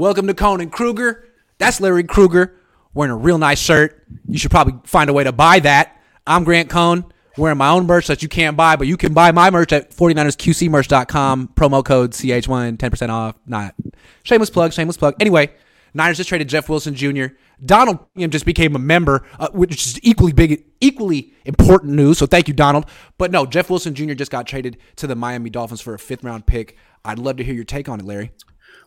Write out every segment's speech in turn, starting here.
Welcome to Cohn and Krueger. That's Larry Krueger wearing a real nice shirt. You should probably find a way to buy that. I'm Grant Cohn wearing my own merch that you can't buy, but you can buy my merch at 49ersqcmerch.com. Promo code CH1, 10% off. Not shameless plug, shameless plug. Anyway, Niners just traded Jeff Wilson Jr. Donald just became a member, uh, which is equally big, equally important news. So thank you, Donald. But no, Jeff Wilson Jr. just got traded to the Miami Dolphins for a fifth round pick. I'd love to hear your take on it, Larry.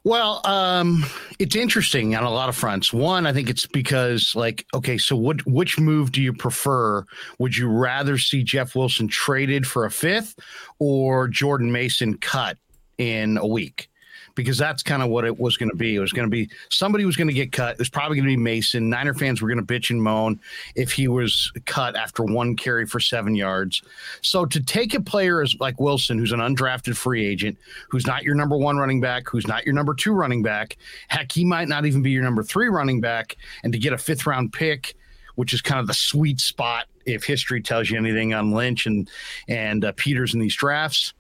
Well, um, it's interesting on a lot of fronts. One, I think it's because, like, okay, so what? Which move do you prefer? Would you rather see Jeff Wilson traded for a fifth, or Jordan Mason cut in a week? Because that's kind of what it was going to be. It was going to be somebody was going to get cut. It was probably going to be Mason. Niner fans were going to bitch and moan if he was cut after one carry for seven yards. So to take a player as like Wilson, who's an undrafted free agent, who's not your number one running back, who's not your number two running back, heck, he might not even be your number three running back, and to get a fifth round pick which is kind of the sweet spot if history tells you anything on Lynch and and uh, Peters in these drafts.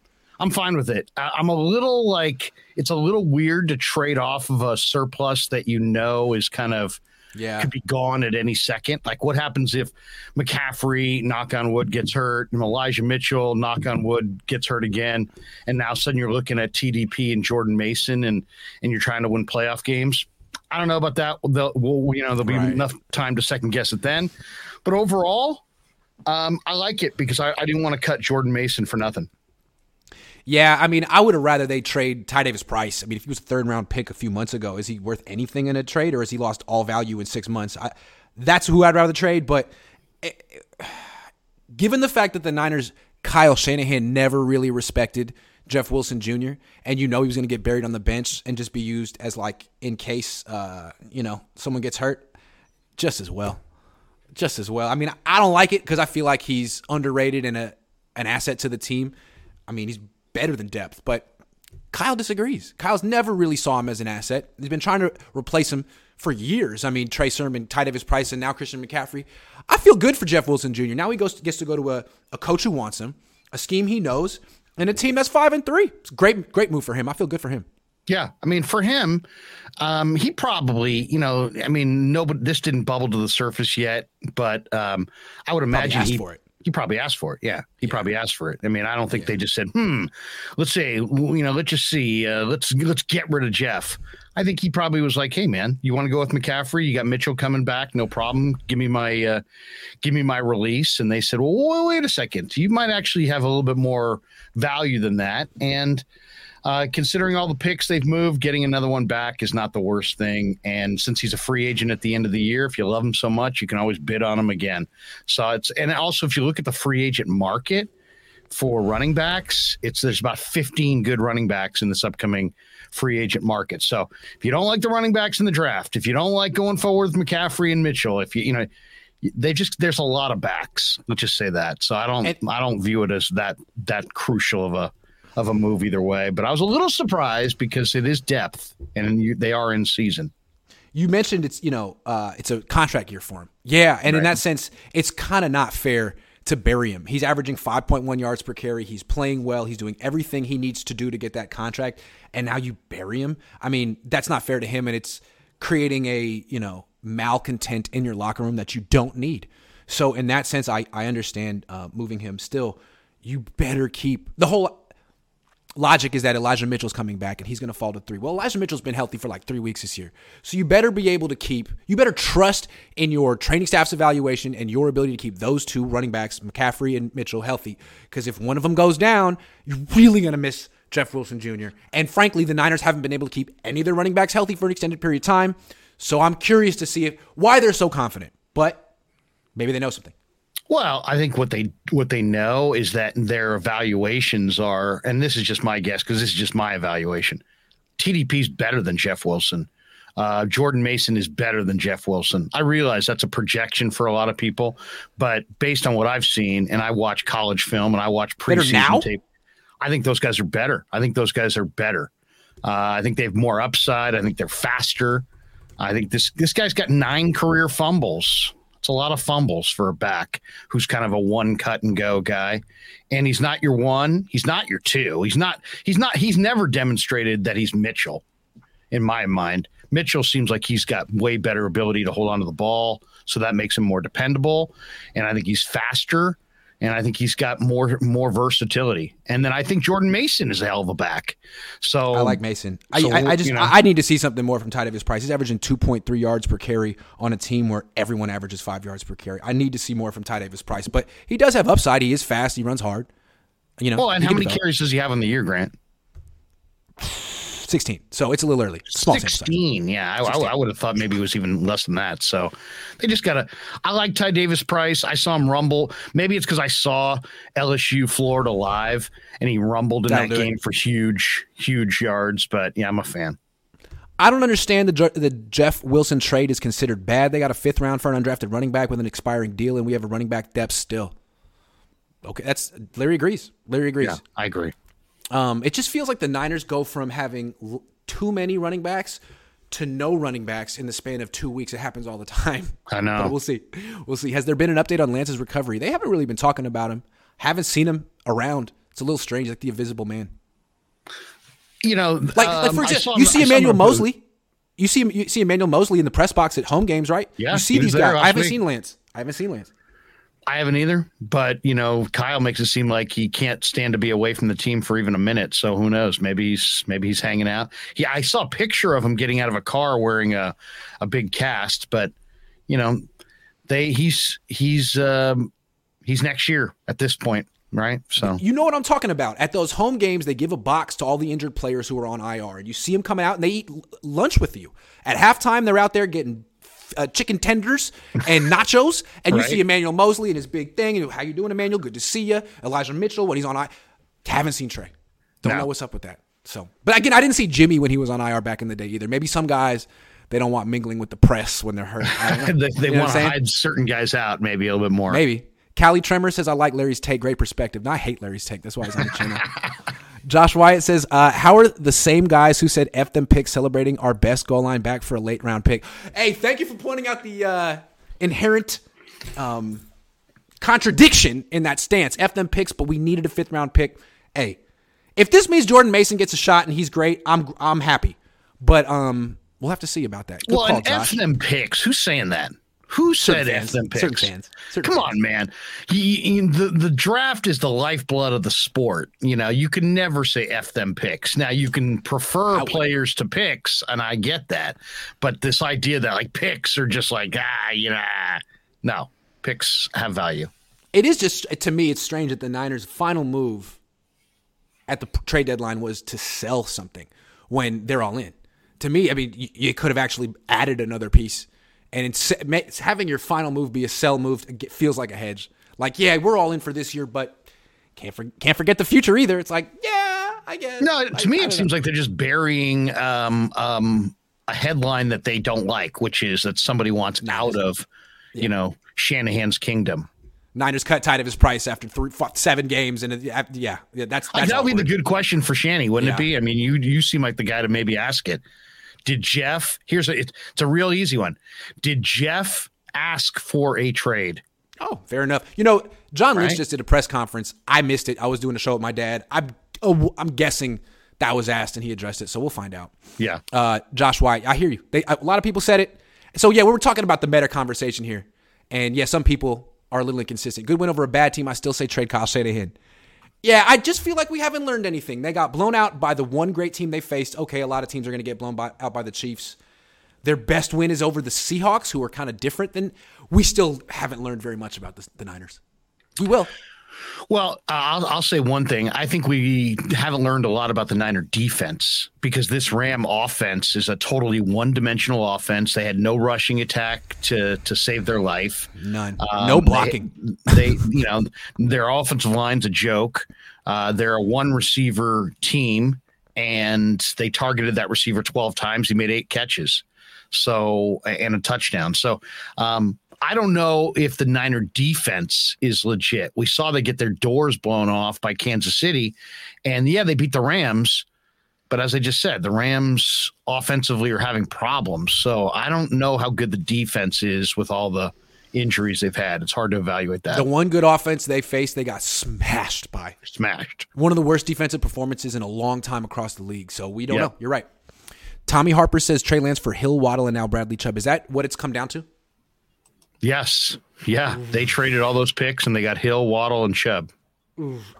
I'm fine with it. I'm a little like it's a little weird to trade off of a surplus that you know is kind of yeah could be gone at any second. Like what happens if McCaffrey, knock on wood, gets hurt, and Elijah Mitchell, knock on wood, gets hurt again, and now suddenly you're looking at TDP and Jordan Mason, and and you're trying to win playoff games. I don't know about that. They'll, we'll, you know, there'll be right. enough time to second guess it then. But overall, um, I like it because I, I didn't want to cut Jordan Mason for nothing. Yeah, I mean, I would have rather they trade Ty Davis Price. I mean, if he was a third round pick a few months ago, is he worth anything in a trade, or has he lost all value in six months? I, that's who I'd rather trade. But it, eh, given the fact that the Niners, Kyle Shanahan never really respected Jeff Wilson Jr., and you know he was going to get buried on the bench and just be used as like in case uh, you know someone gets hurt, just as well, just as well. I mean, I don't like it because I feel like he's underrated and a an asset to the team. I mean, he's better than depth, but Kyle disagrees. Kyle's never really saw him as an asset. He's been trying to replace him for years. I mean, Trey Sermon, Ty Davis Price, and now Christian McCaffrey. I feel good for Jeff Wilson Jr. Now he goes gets to go to a, a coach who wants him, a scheme he knows, and a team that's five and three. It's a great, great move for him. I feel good for him. Yeah, I mean, for him, um, he probably, you know, I mean, nobody. This didn't bubble to the surface yet, but um, I would imagine he for it. He probably asked for it. Yeah, he yeah. probably asked for it. I mean, I don't think yeah. they just said, "Hmm, let's say, you know, let's just see, uh, let's let's get rid of Jeff." I think he probably was like, "Hey, man, you want to go with McCaffrey? You got Mitchell coming back, no problem. Give me my, uh, give me my release." And they said, "Well, wait a second. You might actually have a little bit more value than that." And uh, considering all the picks they've moved, getting another one back is not the worst thing. And since he's a free agent at the end of the year, if you love him so much, you can always bid on him again. So it's and also if you look at the free agent market for running backs, it's there's about 15 good running backs in this upcoming free agent market. So if you don't like the running backs in the draft, if you don't like going forward with McCaffrey and Mitchell, if you you know they just there's a lot of backs. Let's just say that. So I don't and, I don't view it as that that crucial of a of a move either way. But I was a little surprised because it is depth and you, they are in season. You mentioned it's you know uh, it's a contract year for him. Yeah, and right. in that sense, it's kind of not fair to bury him. He's averaging 5.1 yards per carry. He's playing well. He's doing everything he needs to do to get that contract. And now you bury him. I mean, that's not fair to him, and it's creating a you know malcontent in your locker room that you don't need. So in that sense, I I understand uh, moving him. Still, you better keep the whole logic is that Elijah Mitchell's coming back and he's going to fall to three. Well, Elijah Mitchell's been healthy for like three weeks this year. So you better be able to keep, you better trust in your training staff's evaluation and your ability to keep those two running backs, McCaffrey and Mitchell, healthy. Because if one of them goes down, you're really going to miss Jeff Wilson Jr. And frankly, the Niners haven't been able to keep any of their running backs healthy for an extended period of time. So I'm curious to see if, why they're so confident. But maybe they know something. Well, I think what they what they know is that their evaluations are, and this is just my guess because this is just my evaluation. TDP is better than Jeff Wilson. Uh, Jordan Mason is better than Jeff Wilson. I realize that's a projection for a lot of people, but based on what I've seen, and I watch college film and I watch preseason tape, I think those guys are better. I think those guys are better. Uh, I think they have more upside. I think they're faster. I think this this guy's got nine career fumbles. It's a lot of fumbles for a back who's kind of a one cut and go guy. And he's not your one. He's not your two. He's not, he's not, he's never demonstrated that he's Mitchell in my mind. Mitchell seems like he's got way better ability to hold on to the ball, so that makes him more dependable. And I think he's faster and I think he's got more more versatility. And then I think Jordan Mason is a hell of a back. So I like Mason. so, I, I, I just you know. I need to see something more from Ty Davis Price. He's averaging two point three yards per carry on a team where everyone averages five yards per carry. I need to see more from Ty Davis Price, but he does have upside. He is fast. He runs hard. You know. well, and how many develop. carries does he have on the year, Grant? Sixteen. So it's a little early. Small 16. Yeah, I, I, I would have thought maybe it was even less than that. So they just got to. I like Ty Davis Price. I saw him rumble. Maybe it's because I saw LSU Florida live and he rumbled in That'll that it. game for huge, huge yards. But yeah, I'm a fan. I don't understand the the Jeff Wilson trade is considered bad. They got a fifth round for an undrafted running back with an expiring deal, and we have a running back depth still. Okay, that's Larry agrees. Larry agrees. Yeah, I agree. Um, it just feels like the Niners go from having l- too many running backs to no running backs in the span of two weeks. It happens all the time. I know. But we'll see. We'll see. Has there been an update on Lance's recovery? They haven't really been talking about him. Haven't seen him around. It's a little strange, like the Invisible Man. You know, Like, like um, for I example, you see I saw him Emmanuel in a booth. Moseley. You see you see Emmanuel Moseley in the press box at home games, right? Yeah, You see these guys. I haven't week. seen Lance. I haven't seen Lance. I haven't either, but you know, Kyle makes it seem like he can't stand to be away from the team for even a minute. So who knows? Maybe he's maybe he's hanging out. Yeah, I saw a picture of him getting out of a car wearing a a big cast, but you know, they he's he's um he's next year at this point, right? So You know what I'm talking about. At those home games, they give a box to all the injured players who are on IR, and you see them coming out and they eat lunch with you. At halftime, they're out there getting uh, chicken tenders and nachos, and you Right. see Emmanuel Moseley and his big thing. And how you doing, Emmanuel? Good to see you. Elijah Mitchell when he's on I Haven't seen Trey. Don't No. know what's up with that. So, but again, I didn't see Jimmy when he was on IR back in the day either. Maybe some guys they don't want mingling with the press when they're hurt. I don't know. they, they You want to hide certain guys out maybe a little bit more. Maybe. Callie Tremor says, I like Larry's take. Great perspective. No, I hate Larry's take. That's why he's on the channel. Josh Wyatt says, uh, How are the same guys who said F them picks celebrating our best goal line back for a late round pick? Hey, thank you for pointing out the uh, inherent um, contradiction in that stance. F them picks, but we needed a fifth round pick. Hey, if this means Jordan Mason gets a shot and he's great, I'm I'm happy. But um, we'll have to see about that. Good well, call, and F them picks. Who's saying that? Who said F them picks? fans. Come on, man. He, he- the the draft is the lifeblood of the sport. You know, you can never say F them picks. Now you can prefer players to picks, and I get that. But this idea that like picks are just like ah, you know, no picks have value. It is just to me, it's strange that the Niners' final move at the trade deadline was to sell something when they're all in. To me, I mean, you, you could have actually added another piece, and having your final move be a sell move feels like a hedge. Like, yeah, we're all in for this year, but can't for, can't forget the future either. It's like, yeah, I guess. No, to me, it seems know. like they're just burying um, um, a headline that they don't like, which is that somebody wants out of, you know, Shanahan's kingdom. Niners cut Ty Davis Price after three, seven games, and it, yeah, yeah, that's that's that would be the good question for Shanny, wouldn't Yeah. it be? I mean, you you seem like the guy to maybe ask it. Did Jeff? Here's a it's, it's a real easy one. Did Jeff ask for a trade? Oh, fair enough. You know, John Lynch just did a press conference. I missed it. I was doing a show with my dad. I'm, oh, I'm guessing that was asked and he addressed it. So we'll find out. Yeah, Uh, Josh White, I hear you. They, a lot of people said it. So yeah, we were talking about the meta conversation here, and yeah, some people are a little inconsistent. Good win over a bad team. I still say trade Kyle Shanahan. Yeah, I just feel like we haven't learned anything. They got blown out by the one great team they faced. Okay, a lot of teams are going to get blown by, out by the Chiefs. Their best win is over the Seahawks, who are kind of different than. We still haven't learned very much about the, the Niners. We will. Well, uh, I'll, I'll say one thing. I think we haven't learned a lot about the Niner defense because this Ram offense is a totally one-dimensional offense. They had no rushing attack to to save their life. None. Um, no blocking. They, they, you know, their offensive line's a joke. Uh, they're a one receiver team, and they targeted that receiver 12 times. He made eight catches, so and a touchdown. So um, I don't know if the Niner defense is legit. We saw they get their doors blown off by Kansas City, and yeah, they beat the Rams. But as I just said, the Rams offensively are having problems. So I don't know how good the defense is with all the injuries they've had. It's hard to evaluate that. the one good offense they faced, they got smashed by. Smashed. One of the worst defensive performances in a long time across the league. So we don't Yeah. know. You're right. Tommy Harper says Trey Lance for Hill, Waddle, and now Bradley Chubb. Is that what it's come down to? Yes. Yeah. They traded all those picks and they got Hill, Waddle, and Chubb.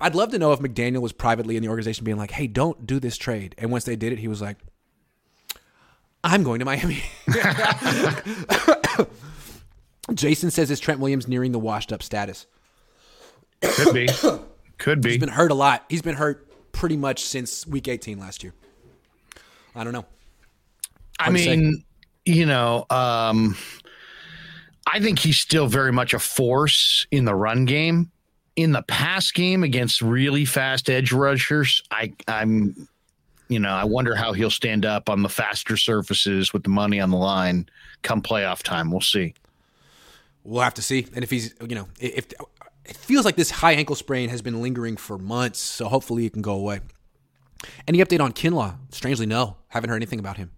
I'd love to know if McDaniel was privately in the organization being like, hey, don't do this trade. And once they did it, he was like, I'm going to Miami. Jason says, is Trent Williams nearing the washed up status? Could be. Could be. He's been hurt a lot. He's been hurt pretty much since week 18 last year. I don't know. I mean, you know, um, I think he's still very much a force in the run game. In the pass game against really fast edge rushers, I, I'm, you know, I wonder how he'll stand up on the faster surfaces with the money on the line come playoff time. We'll see. We'll have to see. And if he's, you know, if it feels like this high ankle sprain has been lingering for months, so hopefully it can go away. Any update on Kinlaw? Strangely, no. Haven't heard anything about him.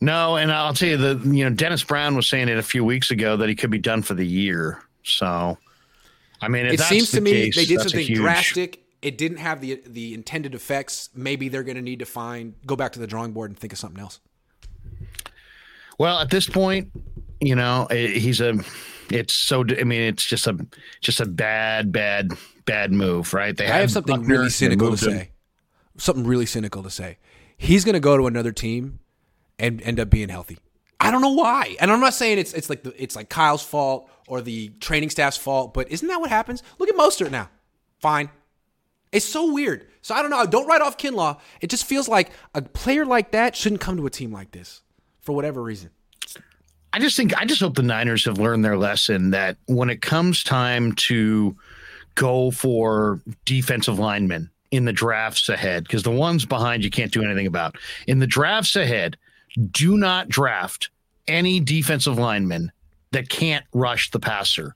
No, and I'll tell you that you know Dennis Brown was saying it a few weeks ago that he could be done for the year. So, I mean, it seems to me case, they did something huge... drastic. It didn't have the the intended effects. Maybe they're going to need to find go back to the drawing board and think of something else. Well, at this point, you know, he's a. It's so. I mean, it's just a just a bad, bad, bad move, right? They I have something Buckner, really cynical to say. Him. Something really cynical to say. He's going to go to another team and end up being healthy. I don't know why. And I'm not saying it's it's like the, it's like Kyle's fault or the training staff's fault, but isn't that what happens? Look at Mostert now. Fine. It's so weird. So I don't know. Don't write off Kinlaw. It just feels like a player like that shouldn't come to a team like this for whatever reason. I just think I just hope the Niners have learned their lesson that when it comes time to go for defensive linemen in the drafts ahead, because the ones behind you can't do anything about. In the drafts ahead, do not draft any defensive lineman that can't rush the passer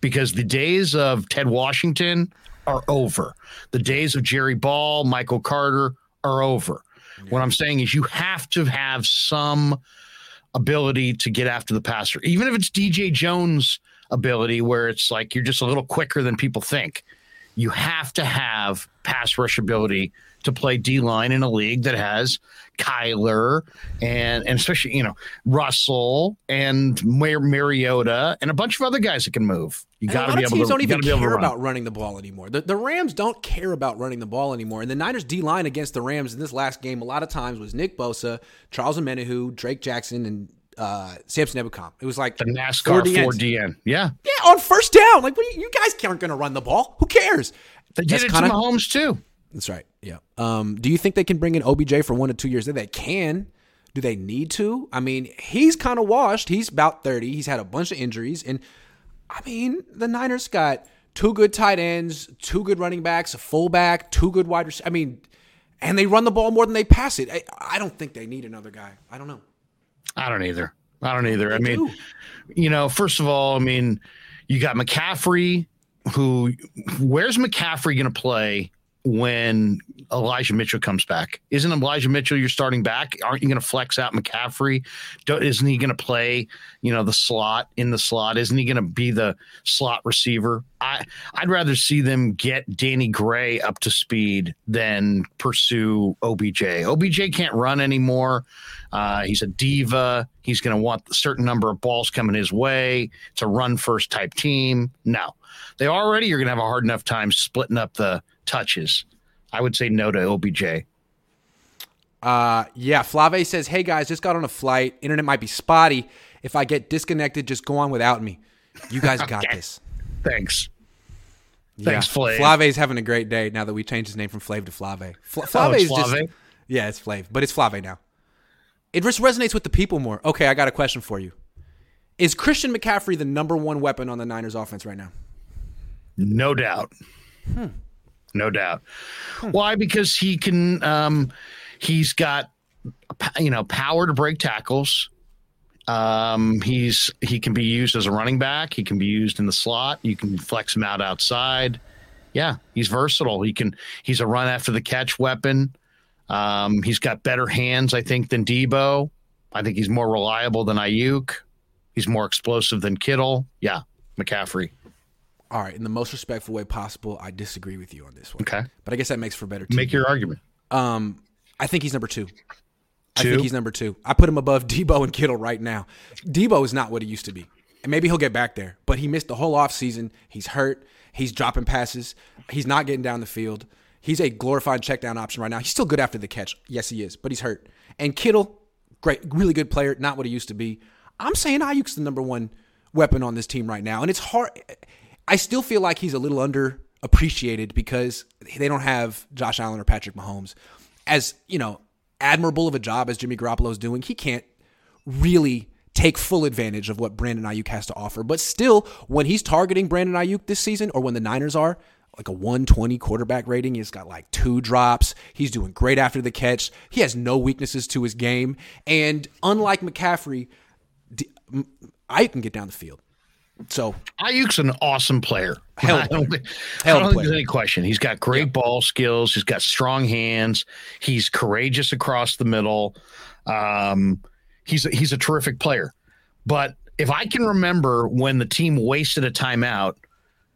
because the days of Ted Washington are over. The days of Jerry Ball, Michael Carter are over. Yeah. What I'm saying is you have to have some ability to get after the passer, even if it's DJ Jones' ability, where it's like you're just a little quicker than people think. You have to have pass rush ability to play D line in a league that has Kyler and and especially you know Russell and Mar- Mariota and a bunch of other guys that can move. You got to be able to. don't even care about running the ball anymore. The, the Rams don't care about running the ball anymore. And the Niners D line against the Rams in this last game, a lot of times was Nick Bosa, Charles Omenihu, Drake Jackson, and uh, Samson Ebukam. It was like the NASCAR 4DN. DN. Yeah. Yeah, on first down. Like, you, you, guys aren't going to run the ball. Who cares? They did That's it kinda, to Mahomes, too. That's right. Yeah. Um, do you think they can bring in OBJ for one to two years? They can. Do they need to? I mean, he's kind of washed. He's about 30. He's had a bunch of injuries. And I mean, the Niners got two good tight ends, two good running backs, a fullback, two good wide receivers. I mean, and they run the ball more than they pass it. I, I, don't think they need another guy. I don't know. I don't either. I don't either. They I mean, do. you know, first of all, I mean, you got McCaffrey, who, where's McCaffrey going to play when Elijah Mitchell comes back. Isn't Elijah Mitchell your starting back? Aren't you going to flex out McCaffrey? Don't, isn't he going to play, you know, the slot in the slot? Isn't he going to be the slot receiver? I I'd rather see them get Danny Gray up to speed than pursue OBJ. OBJ can't run anymore. Uh, he's a diva. He's going to want a certain number of balls coming his way. It's a run first type team. No, they already are going to have a hard enough time splitting up the touches. I would say no to OBJ. Uh, yeah, Flave says, "Hey guys, just got on a flight. Internet might be spotty. If I get disconnected, just go on without me. You guys got okay. this. Thanks. Yeah. Thanks, Flav. Flave's having a great day now that we changed his name from Flave to Flave. Fla- Flave oh, is just yeah, it's Flave, but it's Flave now. It just resonates with the people more. Okay, I got a question for you. Is Christian McCaffrey the number one weapon on the Niners offense right now? No doubt. Hmm no doubt. Hmm. Why? Because he can. Um, he's got you know power to break tackles. Um, he's he can be used as a running back. He can be used in the slot. You can flex him out outside. Yeah, he's versatile. He can. He's a run after the catch weapon. Um, he's got better hands, I think, than Deebo. I think he's more reliable than Aiyuk. He's more explosive than Kittle. Yeah, McCaffrey all right, in the most respectful way possible, I disagree with you on this one. Okay. But I guess that makes for better. Make your argument. Um, I think he's number two. I think he's number two. I put him above Deebo and Kittle right now. Deebo is not what he used to be. And maybe he'll get back there, but he missed the whole offseason. He's hurt. He's dropping passes. He's not getting down the field. He's a glorified check down option right now. He's still good after the catch. Yes, he is, but he's hurt. And Kittle, great, really good player, not what he used to be. I'm saying Aiyuk's the number one weapon on this team right now. And it's hard. I still feel like he's a little underappreciated because they don't have Josh Allen or Patrick Mahomes. As, you know, admirable of a job as Jimmy Garoppolo is doing, he can't really take full advantage of what Brandon Aiyuk has to offer. But still, when he's targeting Brandon Aiyuk this season or when the Niners are, like a 120 quarterback rating. He's got like two drops. He's doing great after the catch. He has no weaknesses to his game. And unlike McCaffrey, I can get down the field. So Aiyuk's an awesome player. Hell, I don't, think, I don't think there's any question. He's got great yep. ball skills. He's got strong hands. He's courageous across the middle. Um, he's a, he's a terrific player. But if I can remember when the team wasted a timeout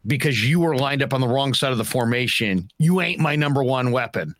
because you were lined up on the wrong side of the formation, you ain't my number one weapon.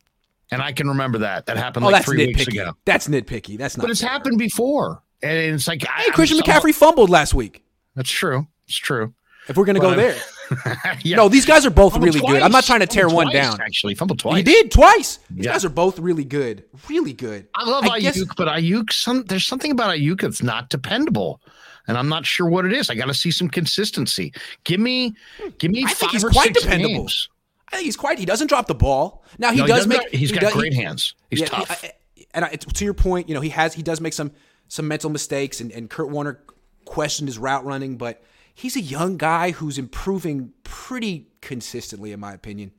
And I can remember that. That happened oh, like three nitpicky. weeks ago. That's nitpicky. That's not. But it's fair. happened before, and it's like hey, Christian McCaffrey fumbled last week. That's true. It's true. If we're gonna go there, yeah. no, these guys are both fumbled really twice. good. I'm not trying to tear fumbled one twice, down. Actually, fumbled twice. He did twice. These yeah. guys are both really good. Really good. I love I Aiyuk, guess, but Aiyuk, some there's something about Aiyuk that's not dependable and I'm not sure what it is. I got to see some consistency. Give me, give me. I think he's quite dependable. Games. I think he's quite. He doesn't drop the ball. Now he no, does he make. Got, he's he got does, great he, hands. He's yeah, tough. He, and I, to your point, you know, he has. He does make some some mental mistakes, and, and Kurt Warner questioned his route running, but he's a young guy who's improving pretty consistently, in my opinion.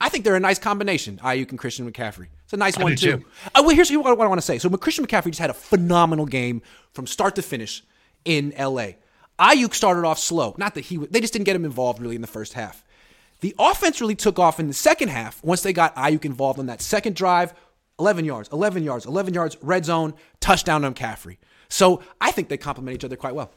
I think they're a nice combination, Aiyuk and Christian McCaffrey. It's a nice I one too. too. Uh, well, here's what I want to say. So, Christian McCaffrey just had a phenomenal game from start to finish in LA. Aiyuk started off slow. Not that he they just didn't get him involved really in the first half. The offense really took off in the second half once they got Aiyuk involved on that second drive. 11 yards, 11 yards, 11 yards, red zone, touchdown on McCaffrey. So I think they complement each other quite well.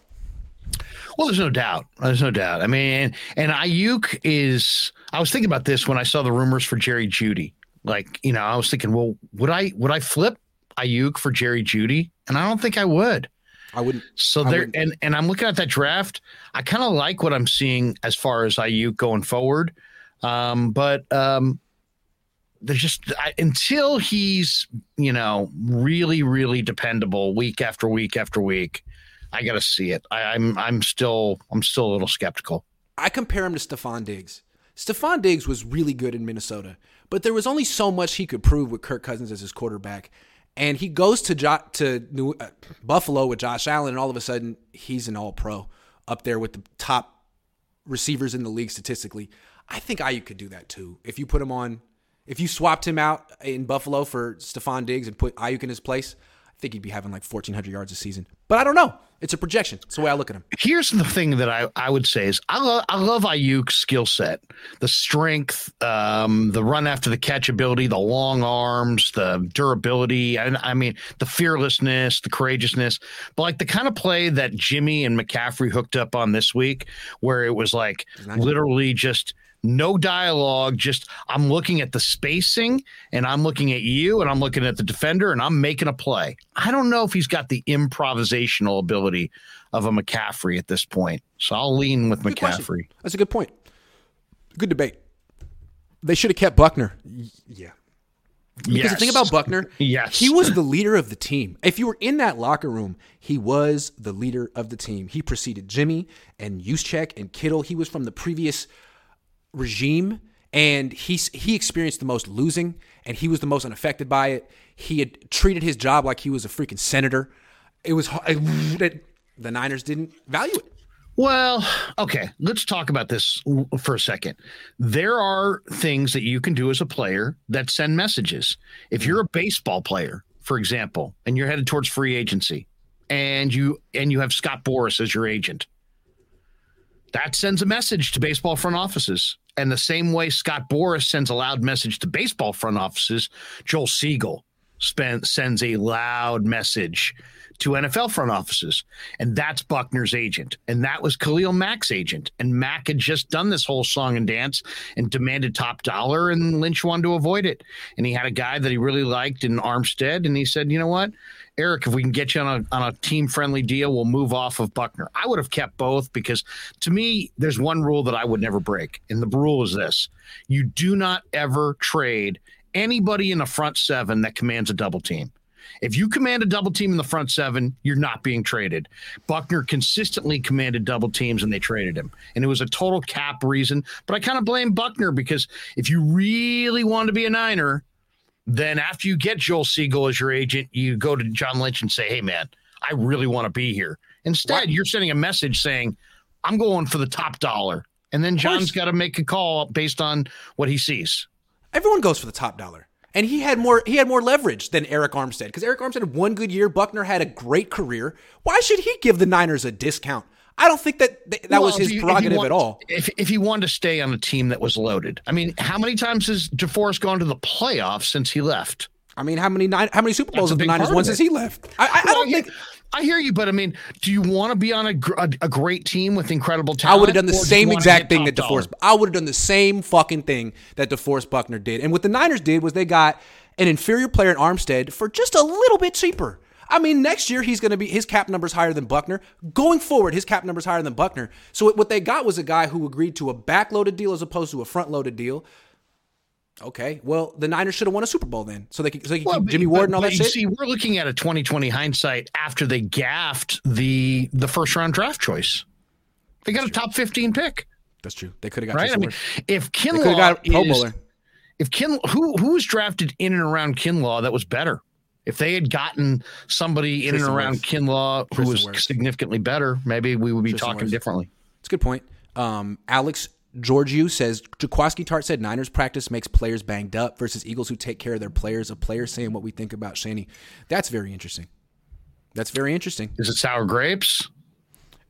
Well, there's no doubt. There's no doubt. I mean, and Aiyuk is. I was thinking about this when I saw the rumors for Jerry Jeudy. Like, you know, I was thinking, well, would I would I flip Aiyuk for Jerry Jeudy? And I don't think I would. I wouldn't. So there, and and I'm looking at that draft. I kind of like what I'm seeing as far as Aiyuk going forward, um, but um, there's just I, until he's you know really really dependable week after week after week. I got to see it. I, I'm I'm still I'm still a little skeptical. I compare him to Stefon Diggs. Stefon Diggs was really good in Minnesota, but there was only so much he could prove with Kirk Cousins as his quarterback and he goes to jo- to New, uh, Buffalo with Josh Allen, and all of a sudden he's an All Pro up there with the top receivers in the league statistically. I think Aiyuk could do that too. If you put him on, if you swapped him out in Buffalo for Stefon Diggs and put Aiyuk in his place, think he'd be having like 1,400 yards a season. But I don't know. It's a projection. It's the way I look at him. Here's the thing that I, I would say is I love I love Aiyuk's skill set, the strength, um, the run after the catch ability, the long arms, the durability. I, I mean, the fearlessness, the courageousness. But like the kind of play that Jimmy and McCaffrey hooked up on this week, where it was like literally just no dialogue. Just I'm looking at the spacing and I'm looking at you and I'm looking at the defender and I'm making a play. I don't know if he's got the improvisational ability of a McCaffrey at this point. So I'll lean with good McCaffrey. Question. That's a good point. Good debate. They should have kept Buckner. Yeah. Because yes. the thing about Buckner, yes. he was the leader of the team. If you were in that locker room, he was the leader of the team. He preceded Jimmy and Juszczyk and Kittle. He was from the previous regime and he he experienced the most losing and he was the most unaffected by it. He had treated his job like he was a freaking senator. It was hard. the Niners didn't value it. Well, okay, let's talk about this for a second. There are things that you can do as a player that send messages. If you're a baseball player, for example, and you're headed towards free agency and you and you have Scott Boras as your agent, that sends a message to baseball front offices. And the same way Scott Boras sends a loud message to baseball front offices, Joel Segal sends a loud message to NFL front offices, and that's Buckner's agent, and that was Khalil Mack's agent, and Mack had just done this whole song and dance and demanded top dollar, and Lynch wanted to avoid it, and he had a guy that he really liked in Armstead, and he said, you know what, Arik, if we can get you on a on a team friendly deal, we'll move off of Buckner. I would have kept both because to me, there's one rule that I would never break, and the rule is this: you do not ever trade anybody in the front seven that commands a double team. If you command a double team in the front seven, you're not being traded. Buckner consistently commanded double teams and they traded him. And it was a total cap reason. But I kind of blame Buckner because if you really want to be a Niner, then after you get Joel Segal as your agent, you go to John Lynch and say, hey, man, I really want to be here. Instead, you're sending a message saying, I'm going for the top dollar. And then John's got to make a call based on what he sees. Everyone goes for the top dollar. And he had more he had more leverage than Arik Armstead because Arik Armstead had one good year. Buckner had a great career. Why should he give the Niners a discount? I don't think that that well, was his you, prerogative want, at all. If if he wanted to stay on a team that was loaded, I mean, how many times has DeForest gone to the playoffs since he left? I mean, how many nine, how many Super Bowls have the Niners won since he left? I, I, I don't think. I hear you, but I mean, do you want to be on a, a, a great team with incredible talent? I would have done the same exact thing that DeForest. Dollar? I would have done the same fucking thing that DeForest Buckner did. And what the Niners did was they got an inferior player in Armstead for just a little bit cheaper. I mean, next year he's going to be his cap number's higher than Buckner. Going forward, his cap number's higher than Buckner. So what they got was a guy who agreed to a backloaded deal as opposed to a front-loaded deal. Okay, well, the Niners should have won a Super Bowl then, so they could, so they could well, keep Jimmy Ward and all that shit. See, we're looking at a 2020 hindsight after they gaffed the the first round draft choice. They got That's a true. top 15 pick. That's true. They could have got right. I mean, if Kinlaw got Pro Bowler, if Kin who who was drafted in and around Kinlaw that was better. If they had gotten somebody in Tristan and around Wirfs. Kinlaw who Tristan was Wirfs. significantly better, maybe we would be Tristan talking Wirfs. differently. It's a good point. Um, Alex Georgiou says Jaquiski Tartt said Niners practice makes players banged up versus Eagles who take care of their players. A player saying what we think about Shanny. That's very interesting. That's very interesting. Is it sour grapes?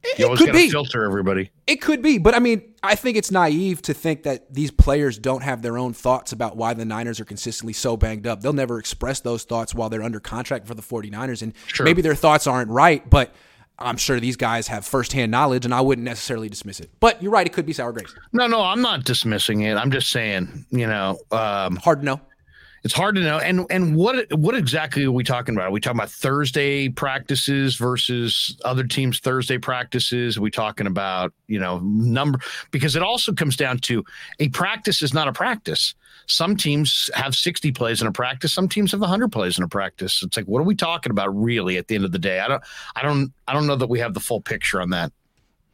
It, you always got to filter everybody. It could be, but I mean, I think it's naive to think that these players don't have their own thoughts about why the Niners are consistently so banged up. They'll never express those thoughts while they're under contract for the 49ers, and sure. maybe their thoughts aren't right, but – I'm sure these guys have firsthand knowledge, and I wouldn't necessarily dismiss it. But you're right; it could be sour grapes. No, no, I'm not dismissing it. I'm just saying, you know, um, hard to know. It's hard to know. And and what what exactly are we talking about? Are we talking about Thursday practices versus other teams' Thursday practices? Are we talking about you know number? Because it also comes down to a practice is not a practice some teams have 60 plays in a practice some teams have 100 plays in a practice it's like what are we talking about really at the end of the day i don't i don't i don't know that we have the full picture on that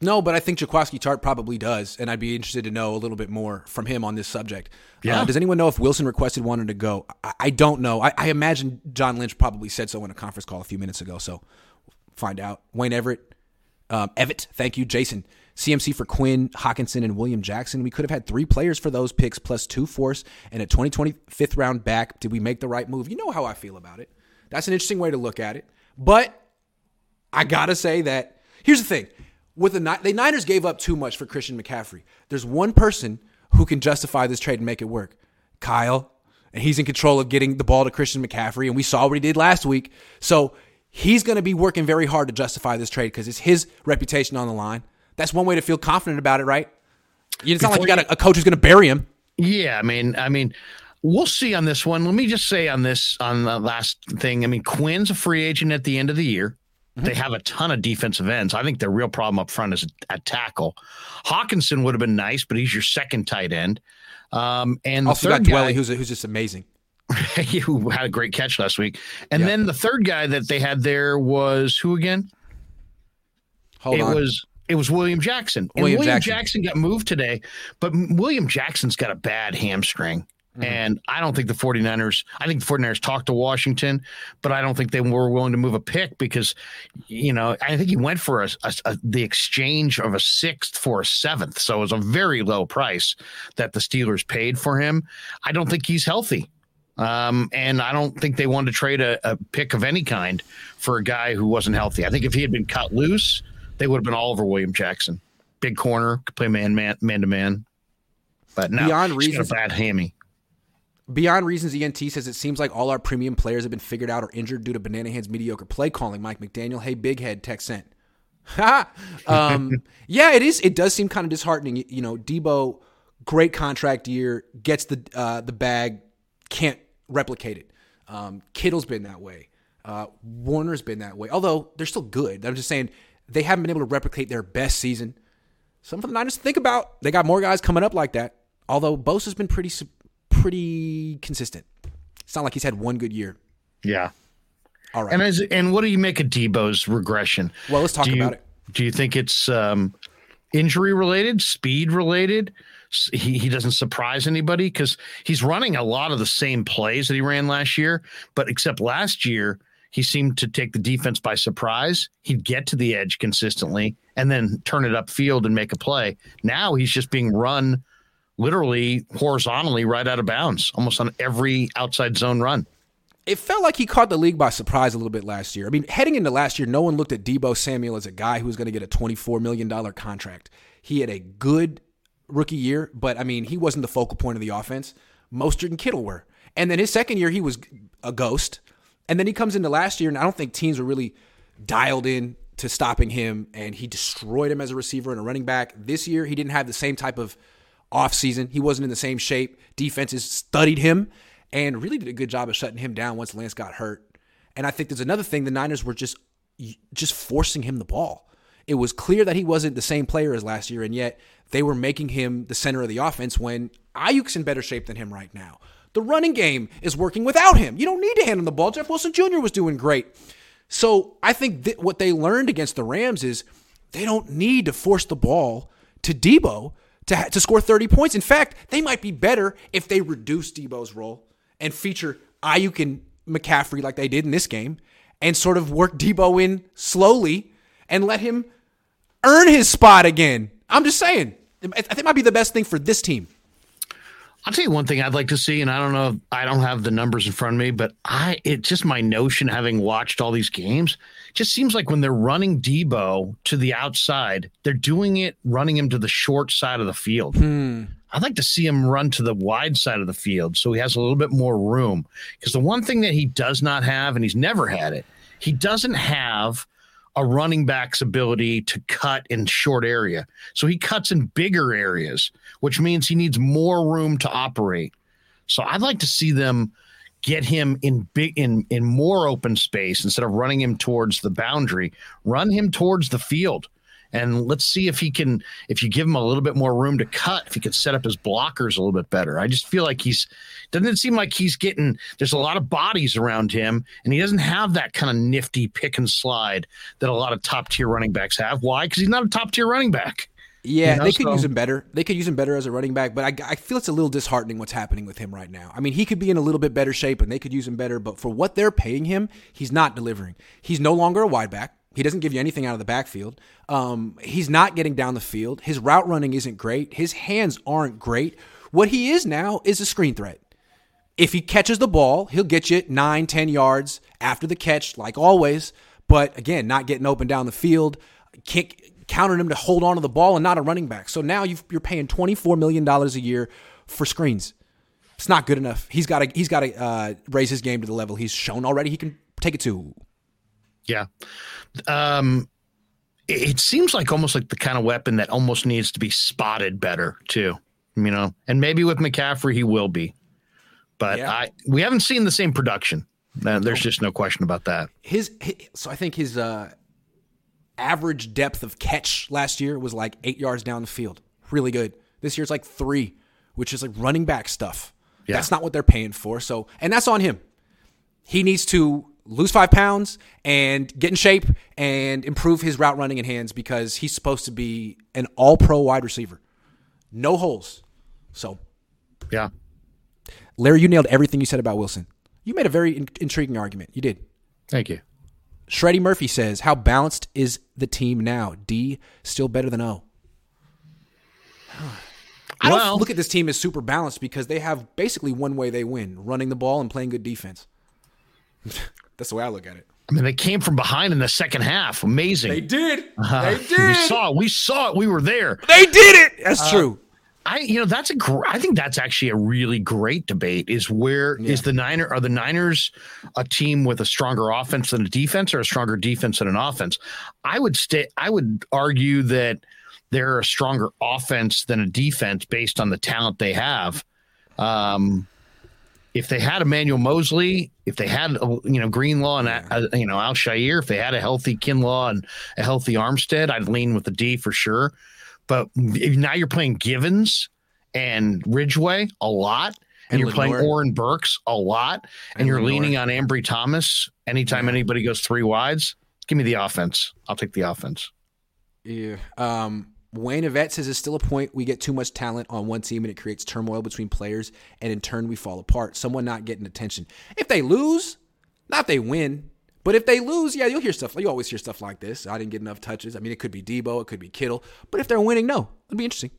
no, but I think Jaquiski Tartt probably does, and I'd be interested to know a little bit more from him on this subject. Uh, yeah. Uh, does anyone know if Wilson requested wanted to go? I, I don't know. I, I, imagine John Lynch probably said so in a conference call a few minutes ago. So find out. Wayne Everett, um, Evett, thank you, Jason. CMC for Quinn, Hockenson, and William Jackson. We could have had three players for those picks plus two force and a 2020 fifth round back. Did we make the right move? You know how I feel about it. That's an interesting way to look at it. But I got to say that here's the thing with the, the Niners gave up too much for Christian McCaffrey. There's one person who can justify this trade and make it work Kyle. And he's in control of getting the ball to Christian McCaffrey. And we saw what he did last week. So he's going to be working very hard to justify this trade because it's his reputation on the line. That's one way to feel confident about it, right? It's not like you got a, a coach who's going to bury him. Yeah, I mean, I mean, we'll see on this one. Let me just say on this on the last thing. I mean, Quinn's a free agent at the end of the year. Mm-hmm. They have a ton of defensive ends. I think their real problem up front is at tackle. Hockenson would have been nice, but he's your second tight end. Um, and the also third got guy, who's who's just amazing. who had a great catch last week. And then the third guy that they had there was who again? Hold it on. was it was William Jackson. And William, William Jackson. Jackson. got moved today, but William Jackson's got a bad hamstring. Mm-hmm. And I don't think the 49ers, I think the 49ers talked to Washington, but I don't think they were willing to move a pick because, you know, I think he went for a, a, a, the exchange of a sixth for a seventh. So it was a very low price that the Steelers paid for him. I don't think he's healthy. Um, and I don't think they wanted to trade a, pick of any kind for a guy who wasn't healthy. I think if he had been cut loose, they would have been all over William Jackson. Big corner, could play man man man to man. But now beyond reason, a bad hammy. Beyond Reasons ENT says it seems like all our premium players have been figured out or injured due to Banana Hands mediocre play calling. Mike McDaniel, hey big head, tech sent. um, yeah, it is. It does seem kind of disheartening. You know, Deebo, great contract year, gets the uh, the bag, can't replicate it. Um, Kittle's been that way. Uh, Warner's been that way. Although they're still good. I'm just saying they haven't been able to replicate their best season. Some for the Niners to think about. They got more guys coming up like that. Although Bosa's been pretty pretty consistent. It's not like he's had one good year. Yeah. All right. And as and what do you make of Deebo's regression? Well, let's talk do you, about it. Do you think it's um, injury related, speed related? He he doesn't surprise anybody because he's running a lot of the same plays that he ran last year, but except last year he seemed to take the defense by surprise. He'd get to the edge consistently and then turn it upfield and make a play. Now he's just being run literally horizontally right out of bounds, almost on every outside zone run it felt like he caught the league by surprise a little bit last year. I mean, heading into last year, no one looked at Deebo Samuel as a guy who was going to get a $24 million contract. He had a good rookie year, but I mean, he wasn't the focal point of the offense. Mostert and Kittle were. And then his second year, he was a ghost. And then he comes into last year, and I don't think teams were really dialed in to stopping him, and he destroyed him as a receiver and a running back. This year, he didn't have the same type of offseason. He wasn't in the same shape. Defenses studied him and really did a good job of shutting him down once Lance got hurt. And I think there's another thing the Niners were just just forcing him the ball. It was clear that he wasn't the same player as last year, and yet they were making him the center of the offense when Aiyuk's in better shape than him right now. The running game is working without him. You don't need to hand him the ball. Jeff Wilson Jr. was doing great. So I think what they learned against the Rams is they don't need to force the ball to Deebo to, to score 30 points. In fact, they might be better if they reduce Deebo's role and feature Aiyuk and McCaffrey like they did in this game and sort of work Deebo in slowly and let him earn his spot again. I'm just saying. I think might be the best thing for this team. I'll tell you one thing I'd like to see, and I don't know, I don't have the numbers in front of me, but I it's just my notion having watched all these games. just seems like when they're running Deebo to the outside, they're doing it running him to the short side of the field. Hmm. I'd like to see him run to the wide side of the field so he has a little bit more room. Because the one thing that he does not have, and he's never had it, he doesn't have a running back's ability to cut in short area. So he cuts in bigger areas, which means he needs more room to operate. So I'd like to see them get him in big in in more open space instead of running him towards the boundary, run him towards the field and let's see if he can if you give him a little bit more room to cut if he could set up his blockers a little bit better i just feel like he's doesn't it seem like he's getting there's a lot of bodies around him and he doesn't have that kind of nifty pick and slide that a lot of top tier running backs have why because he's not a top tier running back yeah, you know, they could so. use him better. They could use him better as a running back, but I, I feel it's a little disheartening what's happening with him right now. I mean, he could be in a little bit better shape and they could use him better, but for what they're paying him, he's not delivering. He's no longer a wide back. He doesn't give you anything out of the backfield. Um, he's not getting down the field. His route running isn't great. His hands aren't great. What he is now is a screen threat. If he catches the ball, he'll get you nine, ten yards after the catch, like always. But again, not getting open down the field, can't counting him to hold on to the ball and not a running back. So now you are paying twenty four million dollars a year for screens. It's not good enough. He's got to he's got to uh, raise his game to the level he's shown already. He can take it to. Yeah. Um, it seems like almost like the kind of weapon that almost needs to be spotted better too. You know, and maybe with McCaffrey he will be, but yeah. I we haven't seen the same production. Uh, there's just no question about that. His, his so I think his uh, average depth of catch last year was like eight yards down the field. Really good. This year's like three, which is like running back stuff. Yeah. That's not what they're paying for. So, and that's on him. He needs to lose five pounds and get in shape and improve his route running and hands because he's supposed to be an all pro wide receiver. No holes. So, yeah. Larry, you nailed everything you said about Wilson. You made a very in- intriguing argument. You did. Thank you. Shreddy Murphy says, How balanced is the team now? D still better than O. I don't well, look at this team as super balanced because they have basically one way they win running the ball and playing good defense. That's the way I look at it. I mean, they came from behind in the second half. Amazing. They did. Uh, they did. We saw it. We saw it. We were there. They did it. That's uh, true. I you know that's a gr- I think that's actually a really great debate. Is where yeah. is the Niner are the Niners a team with a stronger offense than a defense, or a stronger defense than an offense? I would stay. I would argue that they're a stronger offense than a defense based on the talent they have. Um, if they had Emmanuel Moseley, if they had you know Greenlaw and uh, you know Al-Shaair, if they had a healthy Kinlaw and a healthy Armstead, I'd lean with the D for sure. But now you're playing Givens and Ridgeway a lot, and, and you're playing Oren Burks a lot, and, and you're Lenoir. leaning on Ambry Thomas anytime yeah. anybody goes three wides. Give me the offense. I'll take the offense. Yeah. Um, Wayne Yvette says it's still a point we get too much talent on one team and it creates turmoil between players, and in turn we fall apart. Someone not getting attention. If they lose, not if they win, but if they lose, yeah, you'll hear stuff. You always hear stuff like this. I didn't get enough touches. I mean, it could be Deebo, it could be Kittle, but if they're winning, no, it'd be interesting.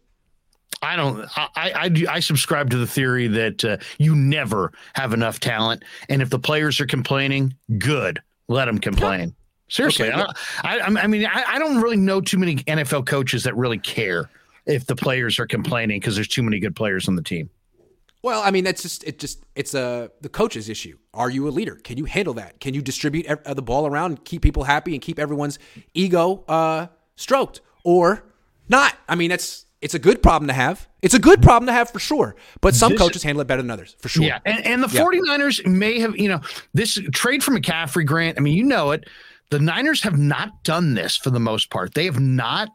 I don't. I I, I subscribe to the theory that uh, you never have enough talent, and if the players are complaining, good, let them complain. Seriously, okay. I, I, I, mean, I, I don't really know too many NFL coaches that really care if the players are complaining because there's too many good players on the team. Well, I mean, that's just it. Just it's a the coach's issue. Are you a leader? Can you handle that? Can you distribute uh, the ball around and keep people happy and keep everyone's ego uh, stroked, or not? I mean, that's it's a good problem to have. It's a good problem to have for sure. But some this, coaches handle it better than others, for sure. Yeah, and, and the 49ers yeah. may have, you know, this trade for McCaffrey, Grant. I mean, you know it the Niners have not done this for the most part. They have not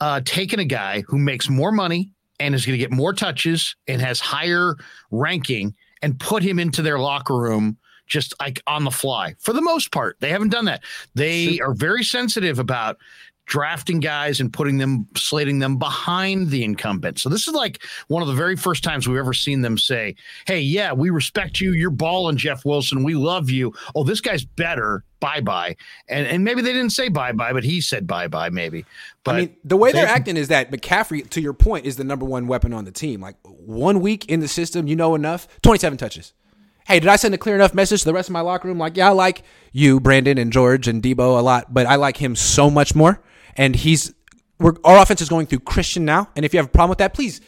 uh, taken a guy who makes more money and is going to get more touches and has higher ranking and put him into their locker room just like on the fly. For the most part, they haven't done that. They are very sensitive about drafting guys and putting them, slating them behind the incumbent. So this is like one of the very first times we've ever seen them say, "Hey, yeah, we respect you. You're balling, Jeff Wilson. We love you. Oh, this guy's better. Bye bye." And and maybe they didn't say bye bye, but he said bye bye. Maybe. But I mean, the way they're acting is that McCaffrey, to your point, is the number one weapon on the team. Like one week in the system, you know enough. Twenty-seven touches. Hey, did I send a clear enough message to the rest of my locker room? Like, yeah, I like you, Brandon and George and Deebo a lot, but I like him so much more and he's we're, our offense is going through Christian now. And if you have a problem with that, please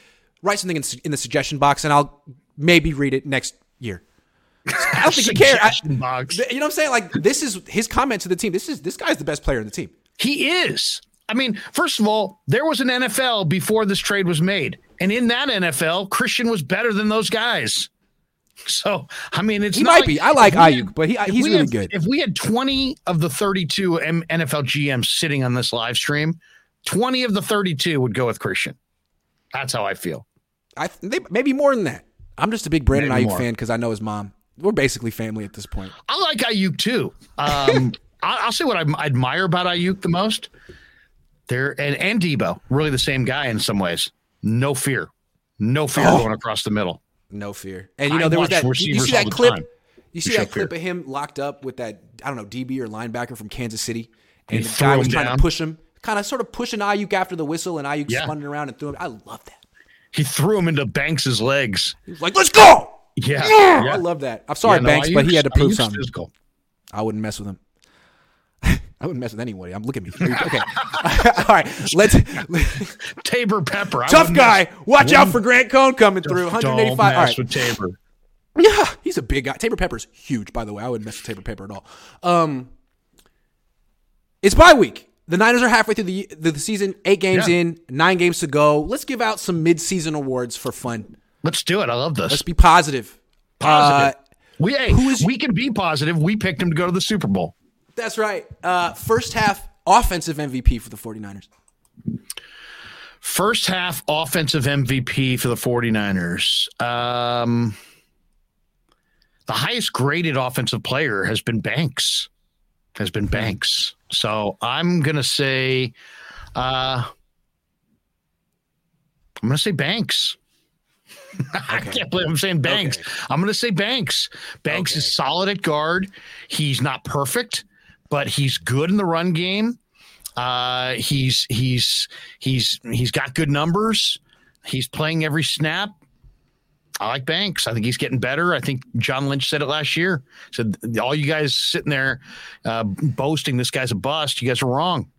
write something in, in the suggestion box, and I'll maybe read it next year. I don't think you care. I, you know what I'm saying? Like this is his comment to the team. This is this guy's the best player in the team. He is. I mean, first of all, there was an NFL before this trade was made, and in that NFL, Christian was better than those guys. So I mean, it's he might like, be. I like Aiyuk, had, but he, he's really had, good. If we had twenty of the thirty-two NFL GMs sitting on this live stream, twenty of the thirty-two would go with Christian. That's how I feel. I they, maybe more than that. I'm just a big Brandon maybe more. fan because I know his mom. We're basically family at this point. I like Aiyuk too. Um, I'll say what I admire about Aiyuk the most. There and and Deebo, really the same guy in some ways. No fear, no fear oh. going across the middle. No fear. And you know, I there was that. You, you see that clip? Time. You see that clip fear. of him locked up with that I don't know DB or linebacker from Kansas City, and he the guy was trying down. to push him, kind of sort of pushing Aiyuk after the whistle, and Aiyuk yeah. spun around and threw him. I love that. He threw him into Banks's legs. He was like, "Let's go!" Yeah, yeah. I love that. I'm sorry, yeah, no, Banks, but he had to prove something. Physical. I wouldn't mess with him. I wouldn't mess with anybody. I'm looking at me. Okay. All right. Let's. Tabor Pepper. Tough guy. Watch out for Grant Cohn coming through. 185. All right. with Tabor. Yeah, he's a big guy. Tabor Pepper's huge, by the way. I wouldn't mess with Tabor Pepper at all. Um, it's bye week. The Niners are halfway through the the season, eight games yeah. in, nine games to go. Let's give out some mid season awards for fun. Let's do it. I love this. Let's be positive. Positive. Uh, we hey, who is, we can be positive. We picked him to go to the Super Bowl. That's right. Uh, first half offensive MVP for the 49ers. First half offensive MVP for the 49ers. Um, the highest graded offensive player has been Banks. Has been Banks. So I'm gonna say uh I'm gonna say Banks. I can't believe I'm saying Banks. Okay. I'm going to say Banks. Banks okay. is solid at guard. He's not perfect but he's good in the run game. Uh, he's he's he's he's got good numbers. He's playing every snap. I like Banks. I think he's getting better. I think John Lynch said it last year. Said all you guys sitting there uh, boasting this guy's a bust. You guys are wrong.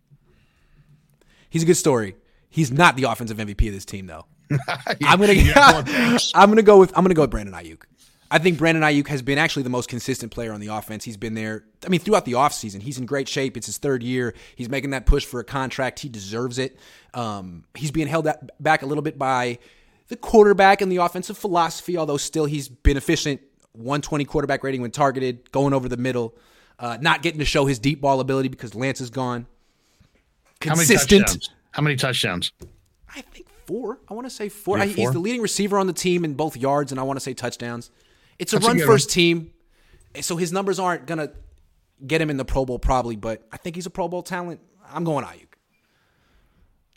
He's a good story. He's not the offensive MVP of this team, though. I'm gonna I'm gonna go with I'm gonna go with Brandon Aiyuk. I think Brandon Aiyuk has been actually the most consistent player on the offense. He's been there. I mean, throughout the offseason, he's in great shape. It's his third year. He's making that push for a contract. He deserves it. Um, he's being held back a little bit by the quarterback and the offensive philosophy, although still he's been efficient. 120 quarterback rating when targeted, going over the middle, uh, not getting to show his deep ball ability because Lance is gone. Consistent. How many touchdowns? How many touchdowns? I think four. I want to say four. I, he's the leading receiver on the team in both yards, and I want to say touchdowns. It's a That's run a first one. team, so his numbers aren't gonna get him in the Pro Bowl probably, but I think he's a Pro Bowl talent. I'm going Aiyuk.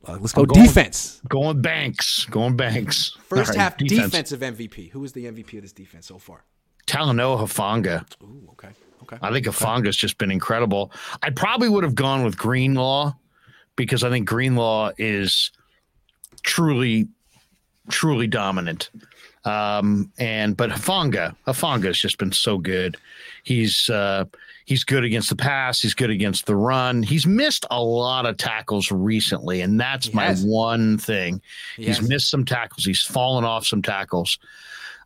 Uh, let's go going, defense. Going Banks. Going Banks. First right, half defense. defensive MVP. Who is the MVP of this defense so far? Talanoa Hufanga. Ooh, okay. Okay. I think okay. Hufanga's just been incredible. I probably would have gone with Greenlaw because I think Greenlaw is truly, truly dominant. Um, and but Hufanga, Hufanga has just been so good. He's uh, he's good against the pass. He's good against the run. He's missed a lot of tackles recently, and that's he my has. one thing. He he's missed some tackles. He's fallen off some tackles.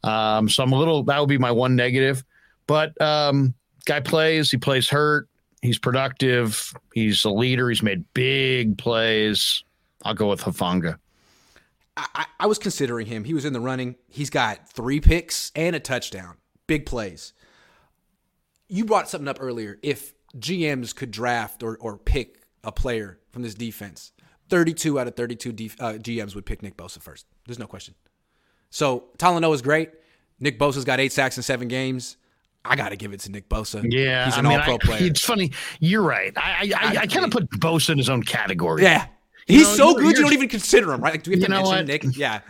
Um, so I'm a little. That would be my one negative. But um, guy plays. He plays hurt. He's productive. He's a leader. He's made big plays. I'll go with Hufanga. I, I, was considering him. He was in the running. He's got three picks and a touchdown. Big plays. You brought something up earlier. If GMs could draft or, or pick a player from this defense, 32 out of 32 def, uh, GMs would pick Nick Bosa first. There's no question. So Talanoa is great. Nick Bosa's got eight sacks in seven games. I got to give it to Nick Bosa. Yeah, he's an I mean, all-pro player. It's funny. You're right. I I, I, I kind of put Bosa in his own category. Yeah, he's know, so good you don't even consider him, right? Like, do we have to mention what? Nick? Yeah.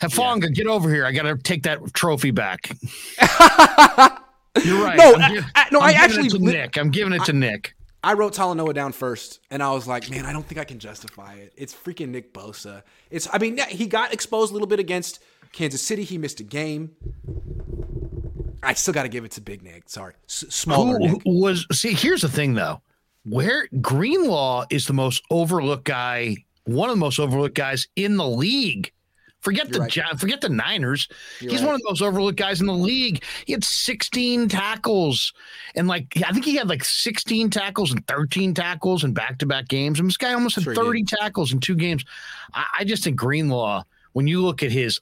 Hufanga, yeah. get over here. I got to take that trophy back. You're right. No, I, I, no, I'm I actually to Nick. I'm giving it to Nick. I wrote Talanoa down first, and I was like, man, I don't think I can justify it. It's freaking Nick Bosa. It's, I mean, he got exposed a little bit against Kansas City. He missed a game. I still got to give it to Big Nick. Sorry, S- smaller Who Nick. was see. Here's the thing, though. Where Greenlaw is the most overlooked guy, one of the most overlooked guys in the league. Forget You're the right. forget the Niners. You're He's right. one of the most overlooked guys in the league. He had 16 tackles, and like I think he had like 16 tackles and 13 tackles in back-to-back games. And this guy almost had sure 30 tackles in two games. I, I just think Greenlaw, when you look at his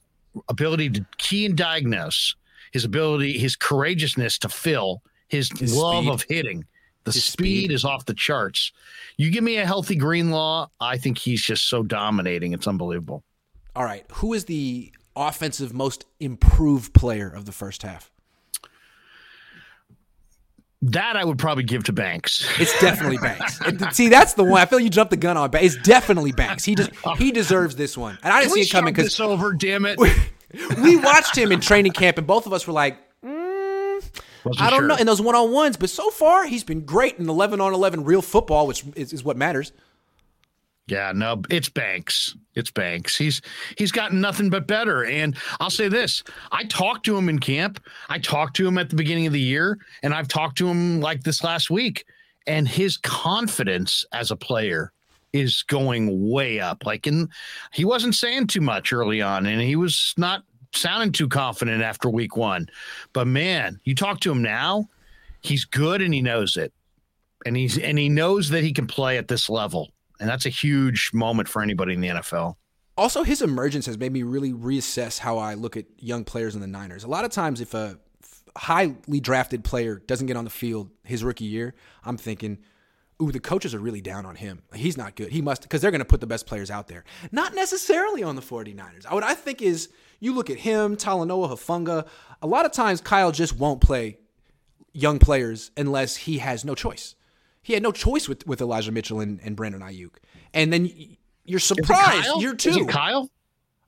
ability to key and diagnose, his ability, his courageousness to fill, his, his love speed. of hitting. The speed, speed, is off the charts. You give me a healthy Greenlaw, I think he's just so dominating. It's unbelievable. All right. Who is the offensive most improved player of the first half? That I would probably give to Banks. It's definitely Banks. See, that's the one. I feel you jumped the gun on. But it's definitely Banks. He just he deserves this one, and I didn't see it coming because over. Damn it! we watched him in training camp, and both of us were like, mm, I don't sure. know. In those one on ones, but so far he's been great in eleven on eleven real football, which is, is what matters. Yeah, no, it's Banks. It's Banks. He's he's gotten nothing but better. And I'll say this: I talked to him in camp. I talked to him at the beginning of the year, and I've talked to him like this last week. And his confidence as a player is going way up. Like, and he wasn't saying too much early on, and he was not sounding too confident after week one. But man, you talk to him now, he's good and he knows it, and he's and he knows that he can play at this level, and that's a huge moment for anybody in the NFL. Also, his emergence has made me really reassess how I look at young players in the Niners. A lot of times, if a highly drafted player doesn't get on the field his rookie year, I'm thinking ooh, the coaches are really down on him. He's not good. He must, because they're going to put the best players out there. Not necessarily on the 49ers. What I think is you look at him, Talanoa, Hufanga, a lot of times Kyle just won't play young players unless he has no choice. He had no choice with, with Elijah Mitchell and, and Brandon Aiyuk. And then you're surprised. You're too. Is it Kyle?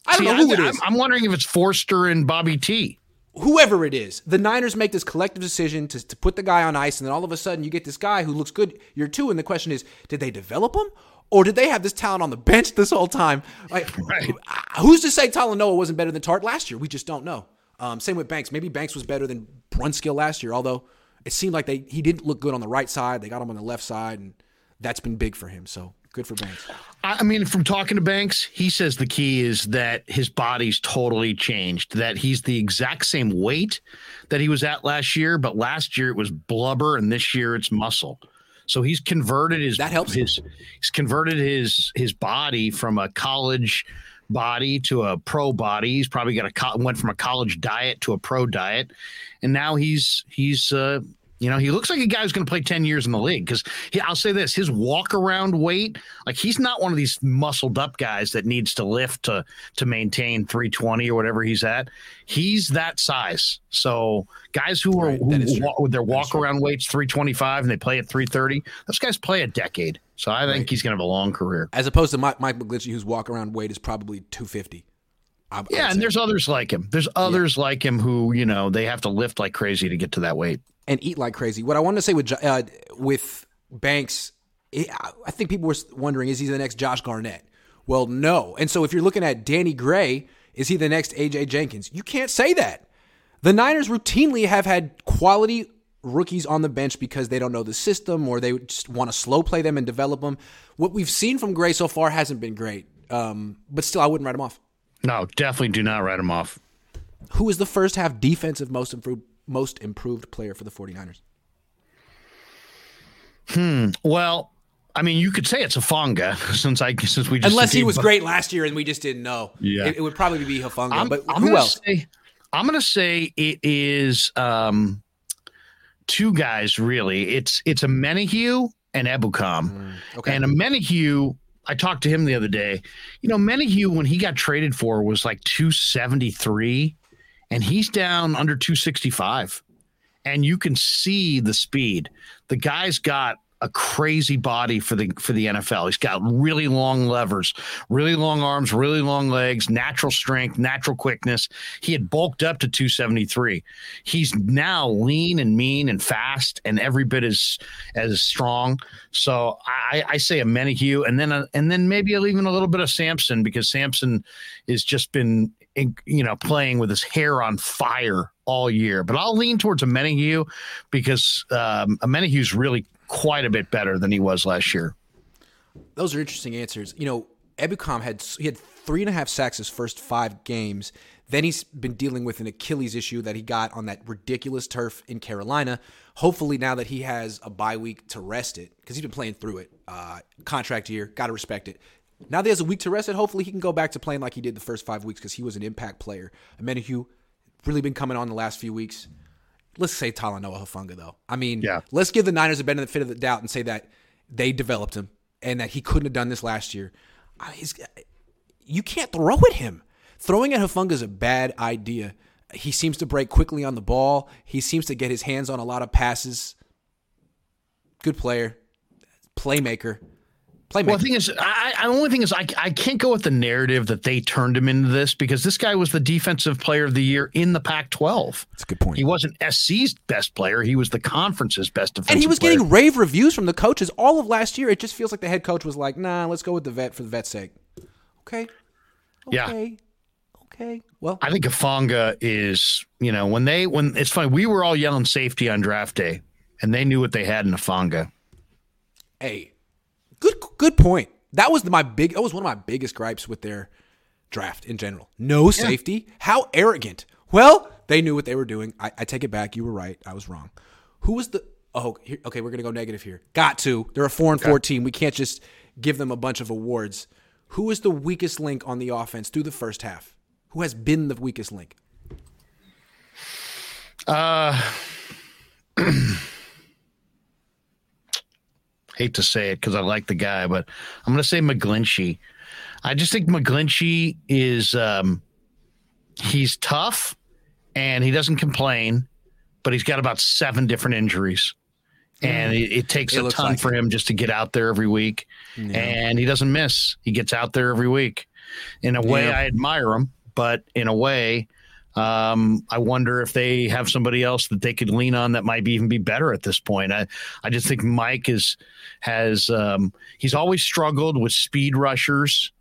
I don't See, know who I, it is. I'm wondering if it's Foerster and Bobby T whoever it is, the Niners make this collective decision to, to put the guy on ice, and then all of a sudden you get this guy who looks good year two. And the question is, did they develop him? Or did they have this talent on the bench this whole time? Like, right. who's to say Talanoa wasn't better than Tartt last year? We just don't know. Um, same with Banks. Maybe Banks was better than Brunskill last year, although it seemed like they he didn't look good on the right side. They got him on the left side, and that's been big for him. So Good for Banks. I mean, from talking to Banks, he says the key is that his body's totally changed. That he's the exact same weight that he was at last year, but last year it was blubber, and this year it's muscle. So he's converted his that helps. His he's converted his his body from a college body to a pro body. He's probably got a went from a college diet to a pro diet, and now he's he's uh, you know, he looks like a guy who's going to play 10 years in the league because I'll say this his walk around weight, like he's not one of these muscled up guys that needs to lift to, to maintain 320 or whatever he's at. He's that size. So guys who are, who, with their walk around weights 325 and they play at 330, those guys play a decade. So I think right. he's going to have a long career. As opposed to Mike, Mike McGlinchey, whose walk around weight is probably 250. I, yeah, and there's others like him. There's others yeah. like him who, you know, they have to lift like crazy to get to that weight and eat like crazy. What I wanted to say with uh, with Banks, I think people were wondering, is he the next Josh Garnett? Well, no. And so if you're looking at Danny Gray, is he the next AJ Jenkins? You can't say that. The Niners routinely have had quality rookies on the bench because they don't know the system or they just want to slow play them and develop them. What we've seen from Gray so far hasn't been great, um, but still, I wouldn't write him off. No, definitely do not write him off. Who is the first half defensive most improved most improved player for the 49ers? Hmm. Well, I mean, you could say it's Hufanga since I since we just unless he was great last year and we just didn't know. Yeah, it, it would probably be Hufanga. I'm, but I'm who else? Say, I'm going to say it is um, two guys. Really, it's it's Omenihu and Ebukam. Mm, okay. And Omenihu, I talked to him the other day. You know, Omenihu when he got traded for was like 273 and he's down under 265 and you can see the speed the guy's got a crazy body for the for the NFL. He's got really long levers, really long arms, really long legs, natural strength, natural quickness. He had bulked up to 273. He's now lean and mean and fast and every bit as as strong. So I, I say Omenihu, and then a, and then maybe even a little bit of Samson because Samson has just been you know, playing with his hair on fire all year. But I'll lean towards Omenihu because um, is really quite a bit better than he was last year. Those are interesting answers. You know, Ebukam had he had three and a half sacks his first five games. Then he's been dealing with an Achilles issue that he got on that ridiculous turf in Carolina. Hopefully, now that he has a bye week to rest it, because he's been playing through it, uh, contract year, got to respect it. Now that he has a week to rest it, hopefully he can go back to playing like he did the first five weeks because he was an impact player. Omenihu really been coming on the last few weeks. Let's say Talanoa Hufanga, though. I mean, yeah. let's give the Niners a benefit of the doubt and say that they developed him and that he couldn't have done this last year. He's, you can't throw at him. Throwing at Hufanga is a bad idea. He seems to break quickly on the ball. He seems to get his hands on a lot of passes. Good player, playmaker. Playmaker. Well, the thing is, I, I, the only thing is, I, I can't go with the narrative that they turned him into this because this guy was the defensive player of the year in the Pac-12. That's a good point. He wasn't SC's best player; he was the conference's best defensive. And he was player. getting rave reviews from the coaches all of last year. It just feels like the head coach was like, "Nah, let's go with the vet for the vet's sake." Okay. okay. Yeah. Okay. Well, I think Hufanga is, you know, when they when it's funny, we were all yelling safety on draft day, and they knew what they had in Hufanga. Hey, Good good point. That was my big that was one of my biggest gripes with their draft in general. No safety. Yeah. How arrogant. Well, they knew what they were doing. I, I, take it back. You were right. I was wrong. Who was the oh here, okay, we're gonna go negative here. Got to. They're a four and four team. We can't just give them a bunch of awards. Who is the weakest link on the offense through the first half? Who has been the weakest link? Uh hate to say it because I like the guy, but I'm going to say McGlinchey. I just think McGlinchey is um, he's tough and he doesn't complain, but he's got about seven different injuries. And it, it takes it a ton like for him just to get out there every week. Yeah. And he doesn't miss. He gets out there every week. In a way, yeah. I admire him, but in a way, um, I wonder if they have somebody else that they could lean on that might be, even be better at this point. I, I just think Mike is has um, he's always struggled with speed rushers,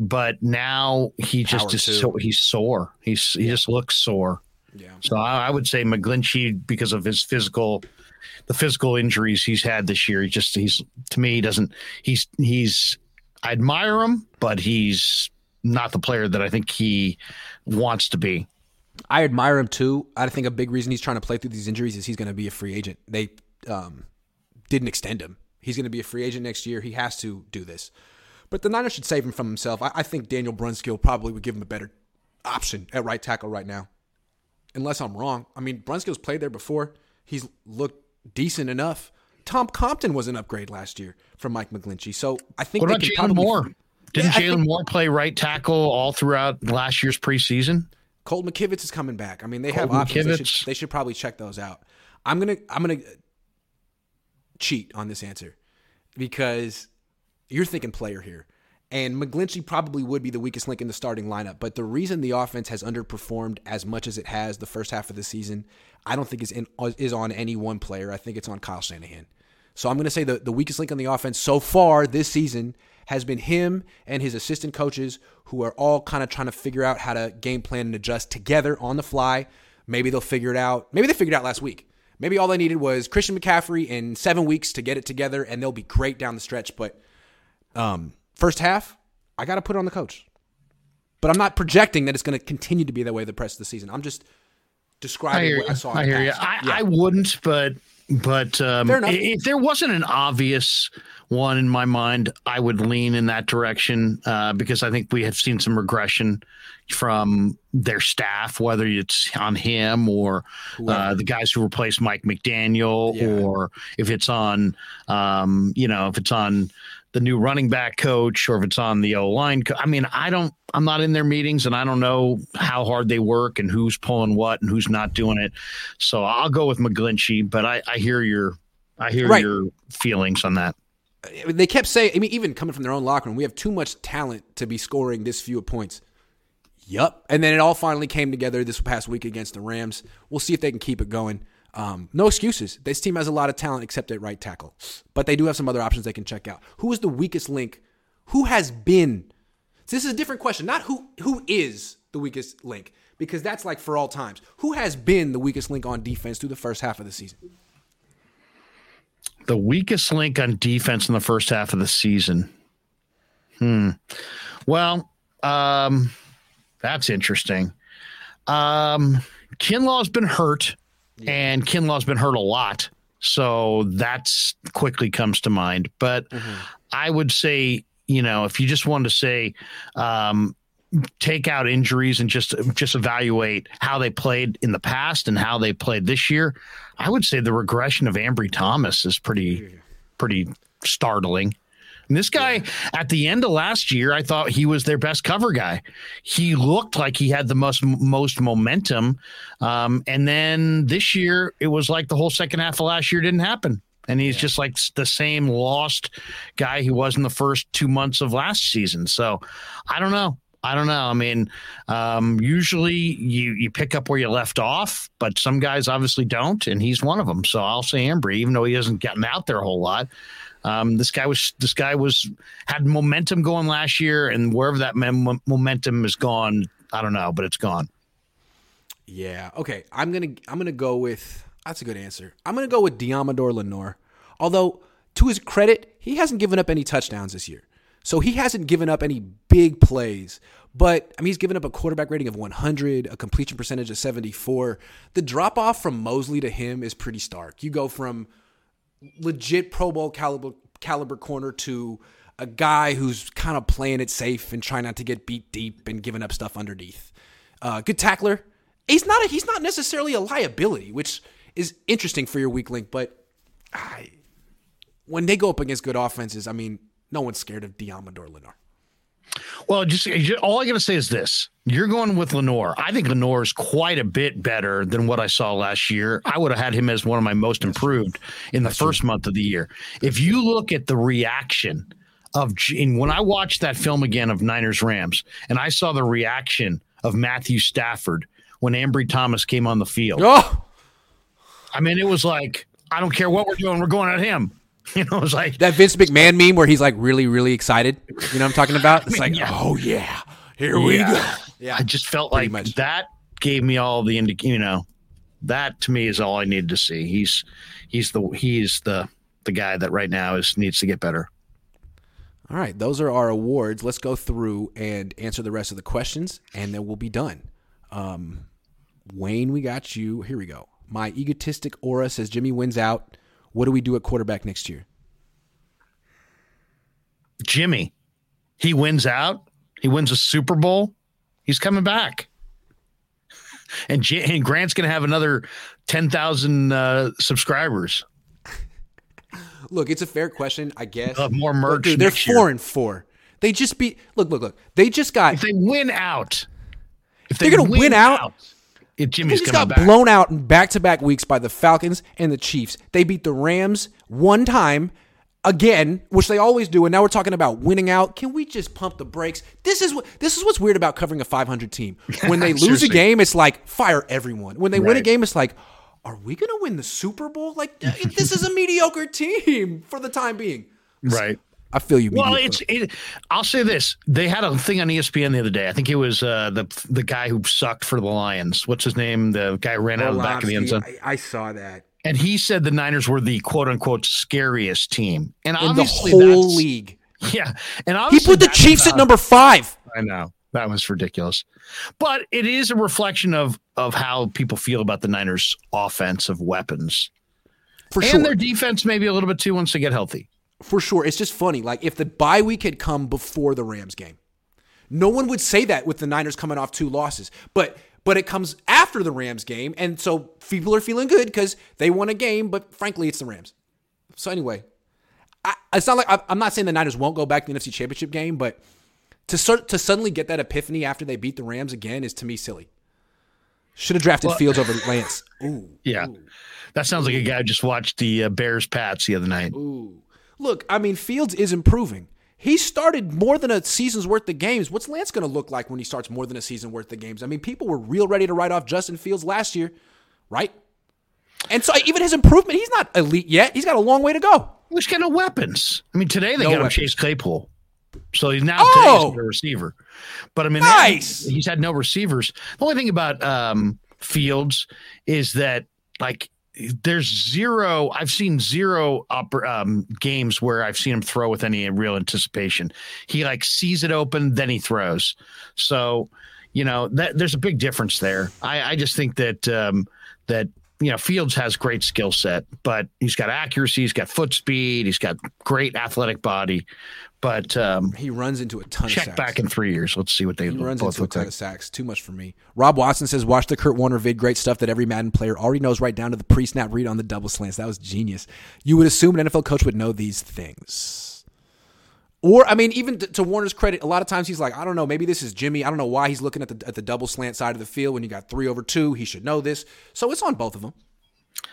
but now he just is so, he's sore. He's he just looks sore. Yeah. So I, I would say McGlinchey because of his physical the physical injuries he's had this year. He just he's to me he doesn't he's he's I admire him, but he's not the player that I think he wants to be. I admire him too. I think a big reason he's trying to play through these injuries is he's going to be a free agent. They um, didn't extend him. He's going to be a free agent next year. He has to do this. But the Niners should save him from himself. I, I think Daniel Brunskill probably would give him a better option at right tackle right now. Unless I'm wrong. I mean, Brunskill's played there before. He's looked decent enough. Tom Compton was an upgrade last year from Mike McGlinchey. So I think what about Jaylon Moore? Didn't yeah, Jaylon Moore play right tackle all throughout last year's preseason? Colt McKivitz is coming back. I mean, they Colt have options. They should, they should, probably check those out. I'm gonna I'm gonna cheat on this answer because you're thinking player here. And McGlinchey probably would be the weakest link in the starting lineup. But the reason the offense has underperformed as much as it has the first half of the season, I don't think is in, is on any one player. I think it's on Kyle Shanahan. So I'm going to say the, the weakest link on the offense so far this season has been him and his assistant coaches who are all kind of trying to figure out how to game plan and adjust together on the fly. Maybe they'll figure it out. Maybe they figured it out last week. Maybe all they needed was Christian McCaffrey in seven weeks to get it together, and they'll be great down the stretch. But um, first half, I got to put it on the coach. But I'm not projecting that it's going to continue to be that way the rest of the season. I'm just describing I what I saw. I hear you. I, yeah. I, wouldn't, but but um, if there wasn't an obvious one in my mind, I would lean in that direction uh, because I think we have seen some regression from their staff, whether it's on him or uh, the guys who replaced Mike McDaniel, yeah. or if it's on, um, you know, if it's on the new running back coach or if it's on the O line. Co- I mean, I don't, I'm not in their meetings and I don't know how hard they work and who's pulling what and who's not doing it. So I'll go with McGlinchey, but I, I hear your, I hear right. your feelings on that. They kept saying, I mean, even coming from their own locker room, we have too much talent to be scoring this few points. Yup. And then it all finally came together this past week against the Rams. We'll see if they can keep it going. Um, no excuses. This team has a lot of talent except at right tackle, but they do have some other options they can check out. Who is the weakest link? Who has been? This is a different question. Not who who is the weakest link because that's like for all times. Who has been the weakest link on defense through the first half of the season? The weakest link on defense in the first half of the season. Hmm. Well, um, that's interesting. Um, Kinlaw's been hurt, yeah. and Kinlaw's been hurt a lot. So that's quickly comes to mind. But mm-hmm. I would say, you know, if you just wanted to say, um, take out injuries and just just evaluate how they played in the past and how they played this year, I would say the regression of Ambry Thomas is pretty pretty startling. And this guy yeah. at the end of last year, I thought he was their best cover guy. He looked like he had the most most momentum, um, and then this year it was like the whole second half of last year didn't happen. And he's yeah. just like the same lost guy he was in the first two months of last season. So I don't know. I don't know. I mean, um, usually you you pick up where you left off, but some guys obviously don't, and he's one of them. So I'll say Ambry, even though he hasn't gotten out there a whole lot. Um, this guy was this guy was had momentum going last year, and wherever that mem- momentum is gone, I don't know, but it's gone. Yeah. Okay. I'm gonna I'm gonna go with that's a good answer. I'm gonna go with Deommodore Lenoir. Although to his credit, he hasn't given up any touchdowns this year, so he hasn't given up any big plays. But I mean, he's given up a quarterback rating of 100, a completion percentage of 74. The drop off from Moseley to him is pretty stark. You go from legit Pro Bowl caliber caliber corner to a guy who's kind of playing it safe and trying not to get beat deep and giving up stuff underneath. Uh, good tackler. He's not a, he's not necessarily a liability, which is interesting for your weak link. But I, when they go up against good offenses, I mean, no one's scared of Deommodore Lenoir. Well, just, all I got to say is this: you're going with Lenoir. I think Lenoir is quite a bit better than what I saw last year. I would have had him as one of my most improved in the That's first true. month of the year. If you look at the reaction of when I watched that film again of Niners Rams, and I saw the reaction of Matthew Stafford when Ambry Thomas came on the field. Oh, I mean, it was like I don't care what we're doing, we're going at him. You know, it's like that Vince McMahon meme where he's like really, really excited. You know what I'm talking about? It's I mean, like, yeah. oh yeah, here we go. Yeah, I just felt like much. that gave me all the indi- you know, that to me is all I needed to see. He's he's the he's the the guy that right now is needs to get better. All right, those are our awards. Let's go through and answer the rest of the questions, and then we'll be done. Um, Wayne, we got you. Here we go. My egotistic aura says Jimmy wins out. What do we do at quarterback next year? Jimmy, he wins out. He wins a Super Bowl. He's coming back. And, J- and Grant's going to have another 10,000 uh, subscribers. Look, it's a fair question, I guess. They'll more merch. Dude, they're next year. four and four. They just beat. Look, look, look. They just got. If they win out, if They're gonna win out? if They Jimmy's just got back. blown out in back-to-back weeks by the Falcons and the Chiefs. They beat the Rams one time again, which they always do, and now we're talking about winning out. Can we just pump the brakes? This is what this is what's weird about covering a 500 team. When they lose a game, it's like fire everyone. When they win a game, it's like, are we going to win the Super Bowl? Like this is a mediocre team for the time being. right. I feel you. Well, mediocre. it's. It, I'll say this: they had a thing on ESPN the other day. I think it was uh, the the guy who sucked for the Lions. What's his name? The guy who ran out of the back of the end zone. I, I saw that And he said the Niners were the quote unquote scariest team. And in the whole that's- league. Yeah. And He put the that's Chiefs at number five. I know. That was ridiculous. But it is a reflection of of how people feel about the Niners offensive weapons. For sure. and sure. their defense maybe a little bit too once they get healthy. For sure. It's just funny. Like if the bye week had come before the Rams game, no one would say that with the Niners coming off two losses. But but it comes after the Rams game, and so people are feeling good because they won a game. But frankly, it's the Rams. So anyway, I, it's not like I- I'm not saying the Niners won't go back to the NFC Championship game, but to start to suddenly get that epiphany after they beat the Rams again is to me silly. Should have drafted Fields over Lance. Ooh. Yeah. That sounds like a guy who just watched the uh, Bears Pats the other night. Ooh. Look, I mean, Fields is improving. He started more than a season's worth of games. What's Lance going to look like when he starts more than a season worth of games? I mean, people were real ready to write off Justin Fields last year, right? And so even his improvement, he's not elite yet. He's got a long way to go. He's got no weapons. I mean, today they No got him. Chase Claypool. So he's now Oh! today's a receiver. But I mean, Nice. he's had no receivers. The only thing about um, Fields is that like there's zero. I've seen zero upper um, games where I've seen him throw with any real anticipation. He like sees it open, then he throws. So you know that there's a big difference there. I, I just think that um, that you know Fields has great skill set, but he's got accuracy, he's got foot speed, he's got great athletic body. But um, He runs into a ton of sacks. check back in three years. Let's see what they He runs both into a look ton like. of sacks. Too much for me. Rob Watson says, "Watch the Kurt Warner vid. Great stuff that every Madden player already knows, right down to the pre-snap read on the double slants. That was genius. You would assume an NFL coach would know these things." Or, I mean, even to, to Warner's credit, a lot of times he's like, I don't know, maybe this is Jimmy. I don't know why he's looking at the at the double slant side of the field when you got three over two. He should know this. So it's on both of them.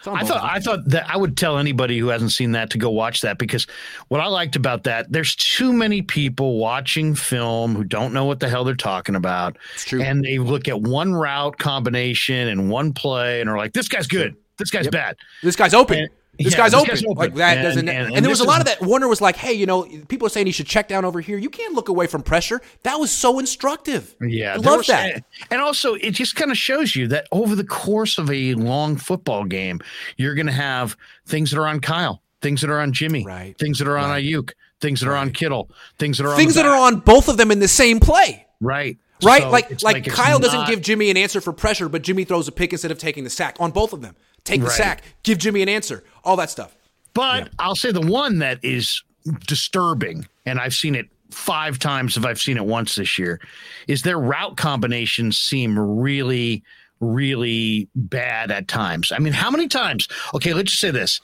I thought. I thought that I would tell anybody who hasn't seen that to go watch that because what I liked about that, there's too many people watching film who don't know what the hell they're talking about. It's true. And they look at one route combination and one play and are like, this guy's good. This guy's bad. This guy's open. And- this, yeah, guy's, this open. guy's open. Like that And- doesn't. and- And, and there was a lot is- of that. Warner was like, "Hey, you know, people are saying he should check down over here. You can't look away from pressure." That was so instructive. Yeah, I love was- that. And also, it just kind of shows you that over the course of a long football game, you're going to have things that are on Kyle, things that are on Jimmy, Right, things that are on right. Aiyuk, things that are on Kittle, things that are Things on that are on both of them in the same play. right, Right, So like like, it's Kyle doesn't not- give Jimmy an answer for pressure, but Jimmy throws a pick instead of taking the sack on both of them. Take the Right. sack, give Jimmy an answer, all that stuff. But I'll say the one that is disturbing, and I've seen it five times if I've seen it once this year, is their route combinations seem really, really bad at times. I mean, how many times? Okay, let's just say this.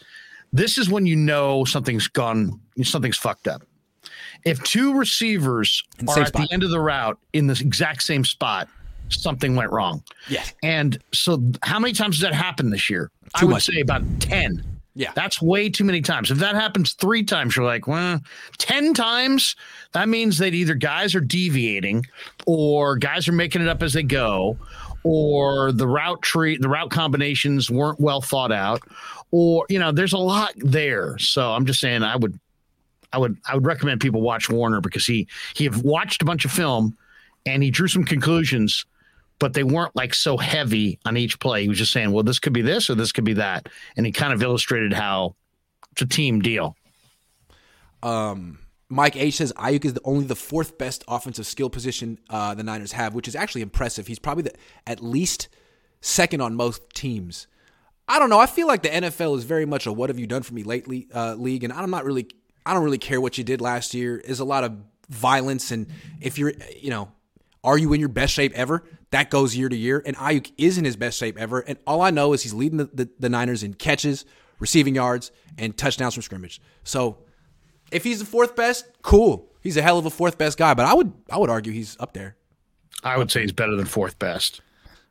This is when you know something's gone, something's fucked up. If two receivers are at spot. the end of the route in the exact same spot, something went wrong. Yes. And so, how many times does that happen this year? I would much. say about 10. Yeah. That's way too many times. If that happens three times, you're like, well, 10 times, that means that either guys are deviating or guys are making it up as they go, or the route tree, the route combinations weren't well thought out, or, you know, there's a lot there. So I'm just saying I would I would I would recommend people watch Warner because he he have watched a bunch of film and he drew some conclusions, but they weren't like so heavy on each play. He was just saying, well, this could be this or this could be that. And he kind of illustrated how it's a team deal. Um, Mike H says Aiyuk is the, only the fourth best offensive skill position uh, the Niners have, which is actually impressive. He's probably the, at least second on most teams. I don't know. I feel like the NFL is very much a "What have you done for me lately?" Uh, league, and I'm not really. I don't really care what you did last year. There's a lot of violence, and if you're, you know, are you in your best shape ever? That goes year to year, and Aiyuk is in his best shape ever. And all I know is he's leading the, the, the Niners in catches, receiving yards, and touchdowns from scrimmage. So if he's the fourth best, cool. He's a hell of a fourth best guy, but I would I would argue he's up there. I would say he's better than fourth best.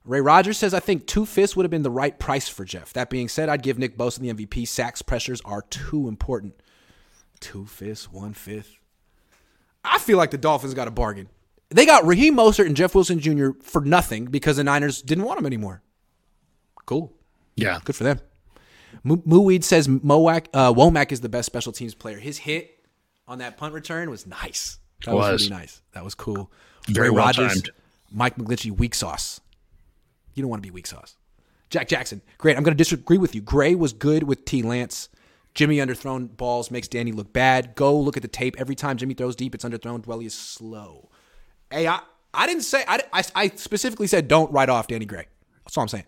Ray Rogers says, I think two fifths would have been the right price for Jeff. That being said, I'd give Nick Bosa the MVP. Sacks pressures are too important. Two fifths, one fifth. I feel like the Dolphins got a bargain. They got Raheem Mostert and Jeff Wilson Jr. for nothing because the Niners didn't want him anymore. Cool. Yeah. Good for them. Mooweed says Mowack, uh, Womack is the best special teams player. His hit on that punt return was nice. That was, was really nice. That was cool. Very Ray well Rogers, timed. Mike McGlinchey, weak sauce. You don't want to be weak sauce. Jack Jackson, great. I'm going to disagree with you. Gray was good with T. Lance. Jimmy underthrown balls makes Danny look bad. Go look at the tape. Every time Jimmy throws deep, it's underthrown. Dwelley is slow. Hey, I, I didn't say, I, I, I specifically said don't write off Danny Gray. That's all I'm saying.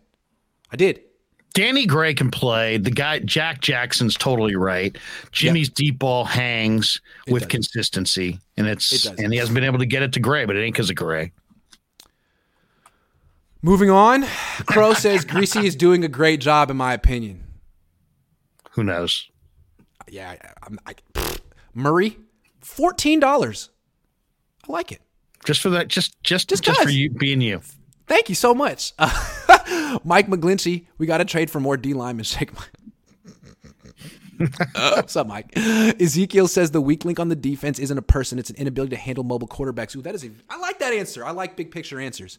I did. Danny Gray can play. The guy Jack Jackson's totally right. Jimmy's yep. deep ball hangs it with does. consistency, and it's it and he hasn't been able to get it to Gray, but it ain't because of Gray. Moving on, Crow says Greasy is doing a great job, in my opinion. Who knows? Yeah, I'm, I, Murray, fourteen dollars. I like it. Just for that, just just just, just for you being you. Thank you so much, uh, Mike McGlinchey. We got to trade for more D linemen. Shake my. What's up, Mike? Ezekiel says the weak link on the defense isn't a person; it's an inability to handle mobile quarterbacks. Ooh, that is a. I like that answer. I like big picture answers.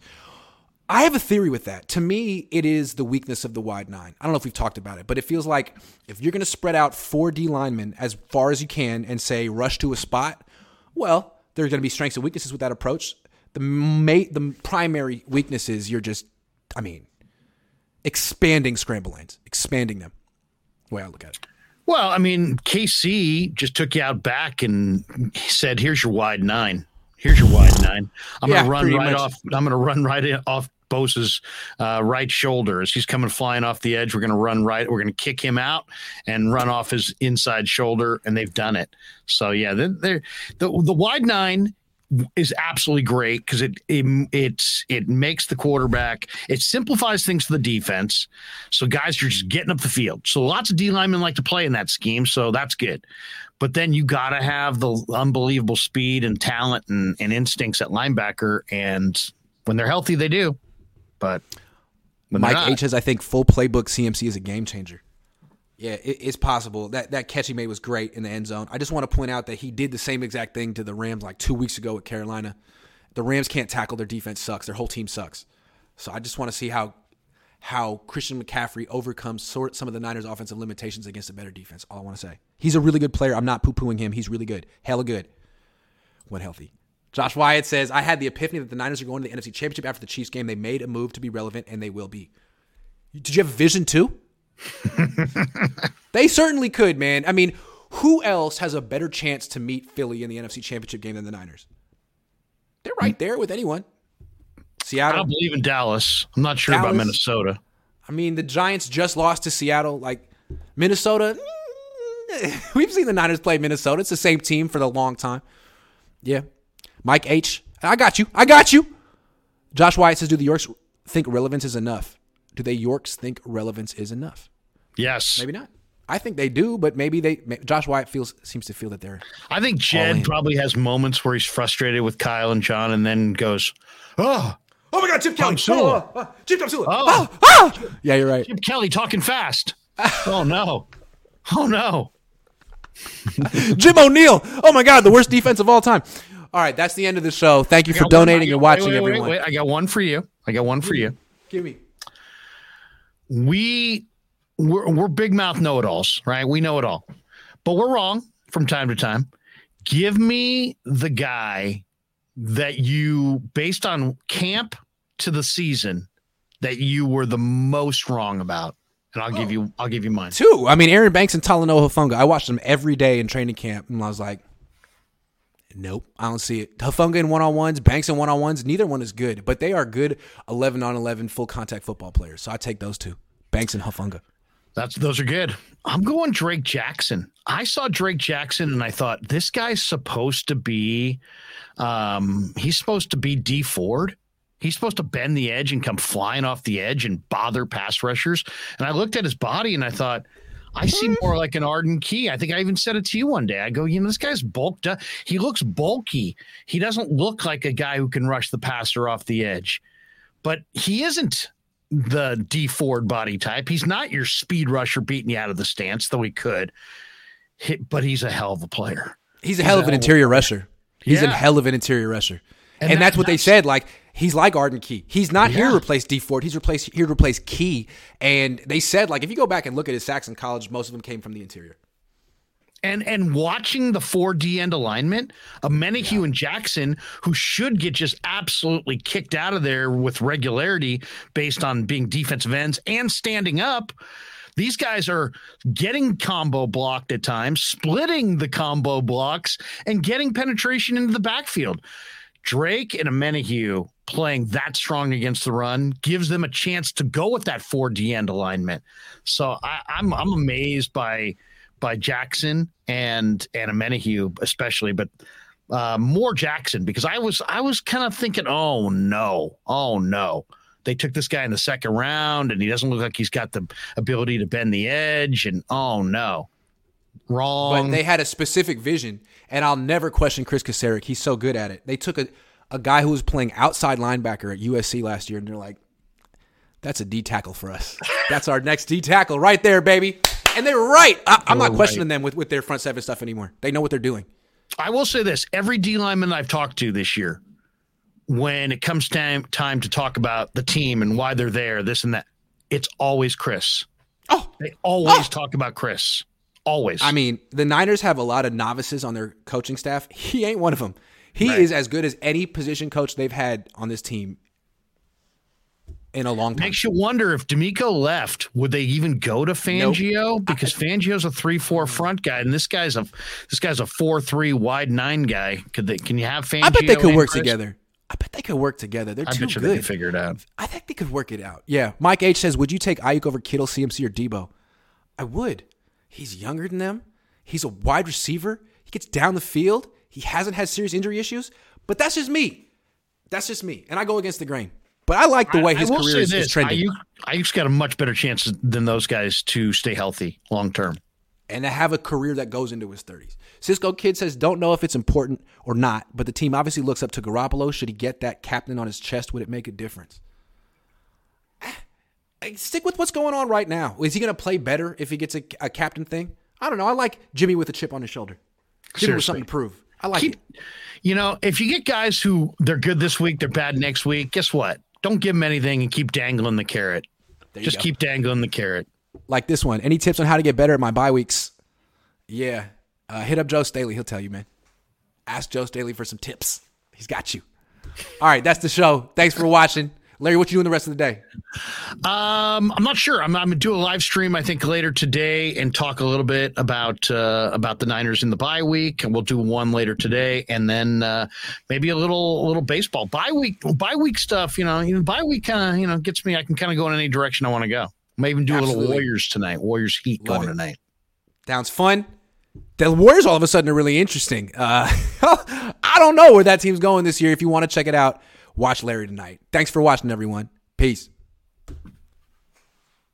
I have a theory with that. To me, it is the weakness of the wide nine. I don't know if we've talked about it, but it feels like if you're going to spread out four D linemen as far as you can and say rush to a spot, well, there are going to be strengths and weaknesses with that approach. The ma- the primary weaknesses you're just, I mean, expanding scramble lanes, expanding them. The way I look at it. Well, I mean, KC just took you out back and said, "Here's your wide nine. Here's your wide nine. I'm yeah, going to run right much. off. I'm going to run right off Bosa's uh, right shoulder as he's coming flying off the edge. We're going to run right. We're going to kick him out and run off his inside shoulder, and they've done it. So yeah, they're, they're, the the wide nine is absolutely great because it, it it makes the quarterback it simplifies things for the defense. So guys are just getting up the field. So lots of D linemen like to play in that scheme, so that's good. But then you got to have the unbelievable speed and talent and, and instincts at linebacker, and when they're healthy, they do. But Mike H says, I think full playbook CMC is a game changer. Yeah, it, it's possible. That that catch he made was great in the end zone. I just want to point out that he did the same exact thing to the Rams like two weeks ago at Carolina. The Rams can't tackle. Their defense sucks. Their whole team sucks. So I just want to see how how Christian McCaffrey overcomes sort some of the Niners' offensive limitations against a better defense. All I want to say. He's a really good player. I'm not poo pooing him. He's really good. Hella good. When healthy. Josh Wyatt says, I had the epiphany that the Niners are going to the NFC Championship after the Chiefs game. They made a move to be relevant, and they will be. Did you have a vision too? they certainly could, man. I mean, who else has a better chance to meet Philly in the NFC Championship game than the Niners? They're right mm. there with anyone. Seattle. I don't believe in Dallas. I'm not sure Dallas, about Minnesota. I mean, the Giants just lost to Seattle. Like Minnesota, we've seen the Niners play Minnesota. It's the same team for the long time. Yeah, Mike H. I got you. I got you. Josh Wyatt says, "Do the Yorks think relevance is enough? Do they Yorks think relevance is enough? Yes. Maybe not. I think they do, but maybe they. Josh Wyatt feels seems to feel that they're. I think Jed probably has moments where he's frustrated with Kyle and John, and then goes, "Oh, oh my God, Chip Kelly, oh, oh, oh, Chip Tomsula, oh, oh, oh, yeah, you're right. Chip Kelly talking fast. oh no, oh no, Jim O'Neil. Oh my God, the worst defense of all time. All right, that's the end of the show. Thank you for donating and watching, wait, wait, everyone. Wait, I got one for you. I got one for you. Give me. We we're, we're big mouth know it alls, right? We know it all, but we're wrong from time to time. Give me the guy that you, based on camp to the season that you were the most wrong about? And I'll give oh. you I'll give you mine. Two. I mean, Aaron Banks and Talanoa Hufanga. I watched them every day in training camp, and I was like, nope, I don't see it. Hufanga in one on ones, Banks in one on ones. Neither one is good, but they are good eleven on eleven full contact football players. So I take those two, Banks and Hufanga. That's those are good. I'm going Drake Jackson. I saw Drake Jackson and I thought this guy's supposed to be um he's supposed to be Dee Ford. He's supposed to bend the edge and come flying off the edge and bother pass rushers. And I looked at his body and I thought, I see mm. more like an Arden Key. I think I even said it to you one day. I go, you know, this guy's bulked up. He looks bulky. He doesn't look like a guy who can rush the passer off the edge, but he isn't the Dee Ford body type. He's not your speed rusher beating you out of the stance, though he could. but he's a hell of a player. He's a he's hell of an interior rusher. He's yeah. a hell of an interior rusher. And, and that, that's what that's, they said. Like he's like Arden Key. He's not yeah. here to replace Dee Ford. He's replaced here to replace Key. And they said like if you go back and look at his sacks in college, most of them came from the interior. And and watching the four D end alignment, of Omenihu yeah. and Jackson, who should get just absolutely kicked out of there with regularity based on being defensive ends and standing up. These guys are getting combo blocked at times, splitting the combo blocks, and getting penetration into the backfield. Drake and Omenihu playing that strong against the run gives them a chance to go with that four D end alignment. So I, I'm I'm amazed by by Jackson and and Omenihu especially, but uh, more Jackson because I was I was kind of thinking, oh no, oh no. They took this guy in the second round, and he doesn't look like he's got the ability to bend the edge. And oh no, wrong. But they had a specific vision, and I'll never question Chris Kocurek. He's so good at it. They took a a guy who was playing outside linebacker at USC last year, and they're like, "That's a D tackle for us. That's our next D tackle right there, baby." and they're right. I, am not questioning right. them with, with their front seven stuff anymore. They know what they're doing. I will say this: every D lineman I've talked to this year, when it comes time time to talk about the team and why they're there, this and that, it's always Chris. Oh, they always oh. talk about Chris. Always. I mean, the Niners have a lot of novices on their coaching staff. He ain't one of them. He right. is as good as any position coach they've had on this team in a long time. Makes you wonder if DeMeco left, would they even go to Fangio? Nope. Because Fangio's a three four mm. front guy, and this guy's a this guy's a four three wide nine guy. Could they? Can you have Fangio? I bet they could work Chris? together. I bet they could work together. They're I too good. They can figure it out. I think they could work it out. Yeah. Mike H says, "Would you take Aiyuk over Kittle, CMC, or Deebo?" I would. He's younger than them. He's a wide receiver. He gets down the field. He hasn't had serious injury issues. But that's just me. That's just me, and I go against the grain. But I like the way his career is, is, trending. Aiyuk's got a much better chance than those guys to stay healthy long term. And to have a career that goes into his 30s. Cisco Kid says, don't know if it's important or not, but the team obviously looks up to Garoppolo. Should he get that captain on his chest? Would it make a difference? Stick with what's going on right now. Is he going to play better if he gets a, a, captain thing? I don't know. I like Jimmy with a chip on his shoulder. Jimmy Seriously. with something to prove. I like Keep, it. You know, if you get guys who they're good this week, they're bad next week, guess what? Don't give them anything and keep dangling the carrot. Just go. keep dangling the carrot. Like this one. Any tips on how to get better at my bye weeks? Yeah. Uh, hit up Joe Staley. He'll tell you, man. Ask Joe Staley for some tips. He's got you. All right, that's the show. Thanks for watching. Larry, what you doing the rest of the day? Um, I'm not sure. I'm, I'm, gonna do a live stream I think later today and talk a little bit about uh, about the Niners in the bye week, and we'll do one later today, and then uh, maybe a little a little baseball bye week bye week stuff. You know, you know, bye week kind of you know gets me. I can kind of go in any direction I want to go. Maybe even do Absolutely. a little Warriors tonight. Warriors Heat Love going it. tonight. Sounds fun. The Warriors all of a sudden are really interesting. Uh, I don't know where that team's going this year. If you want to check it out watch Larry tonight. Thanks for watching, everyone. Peace.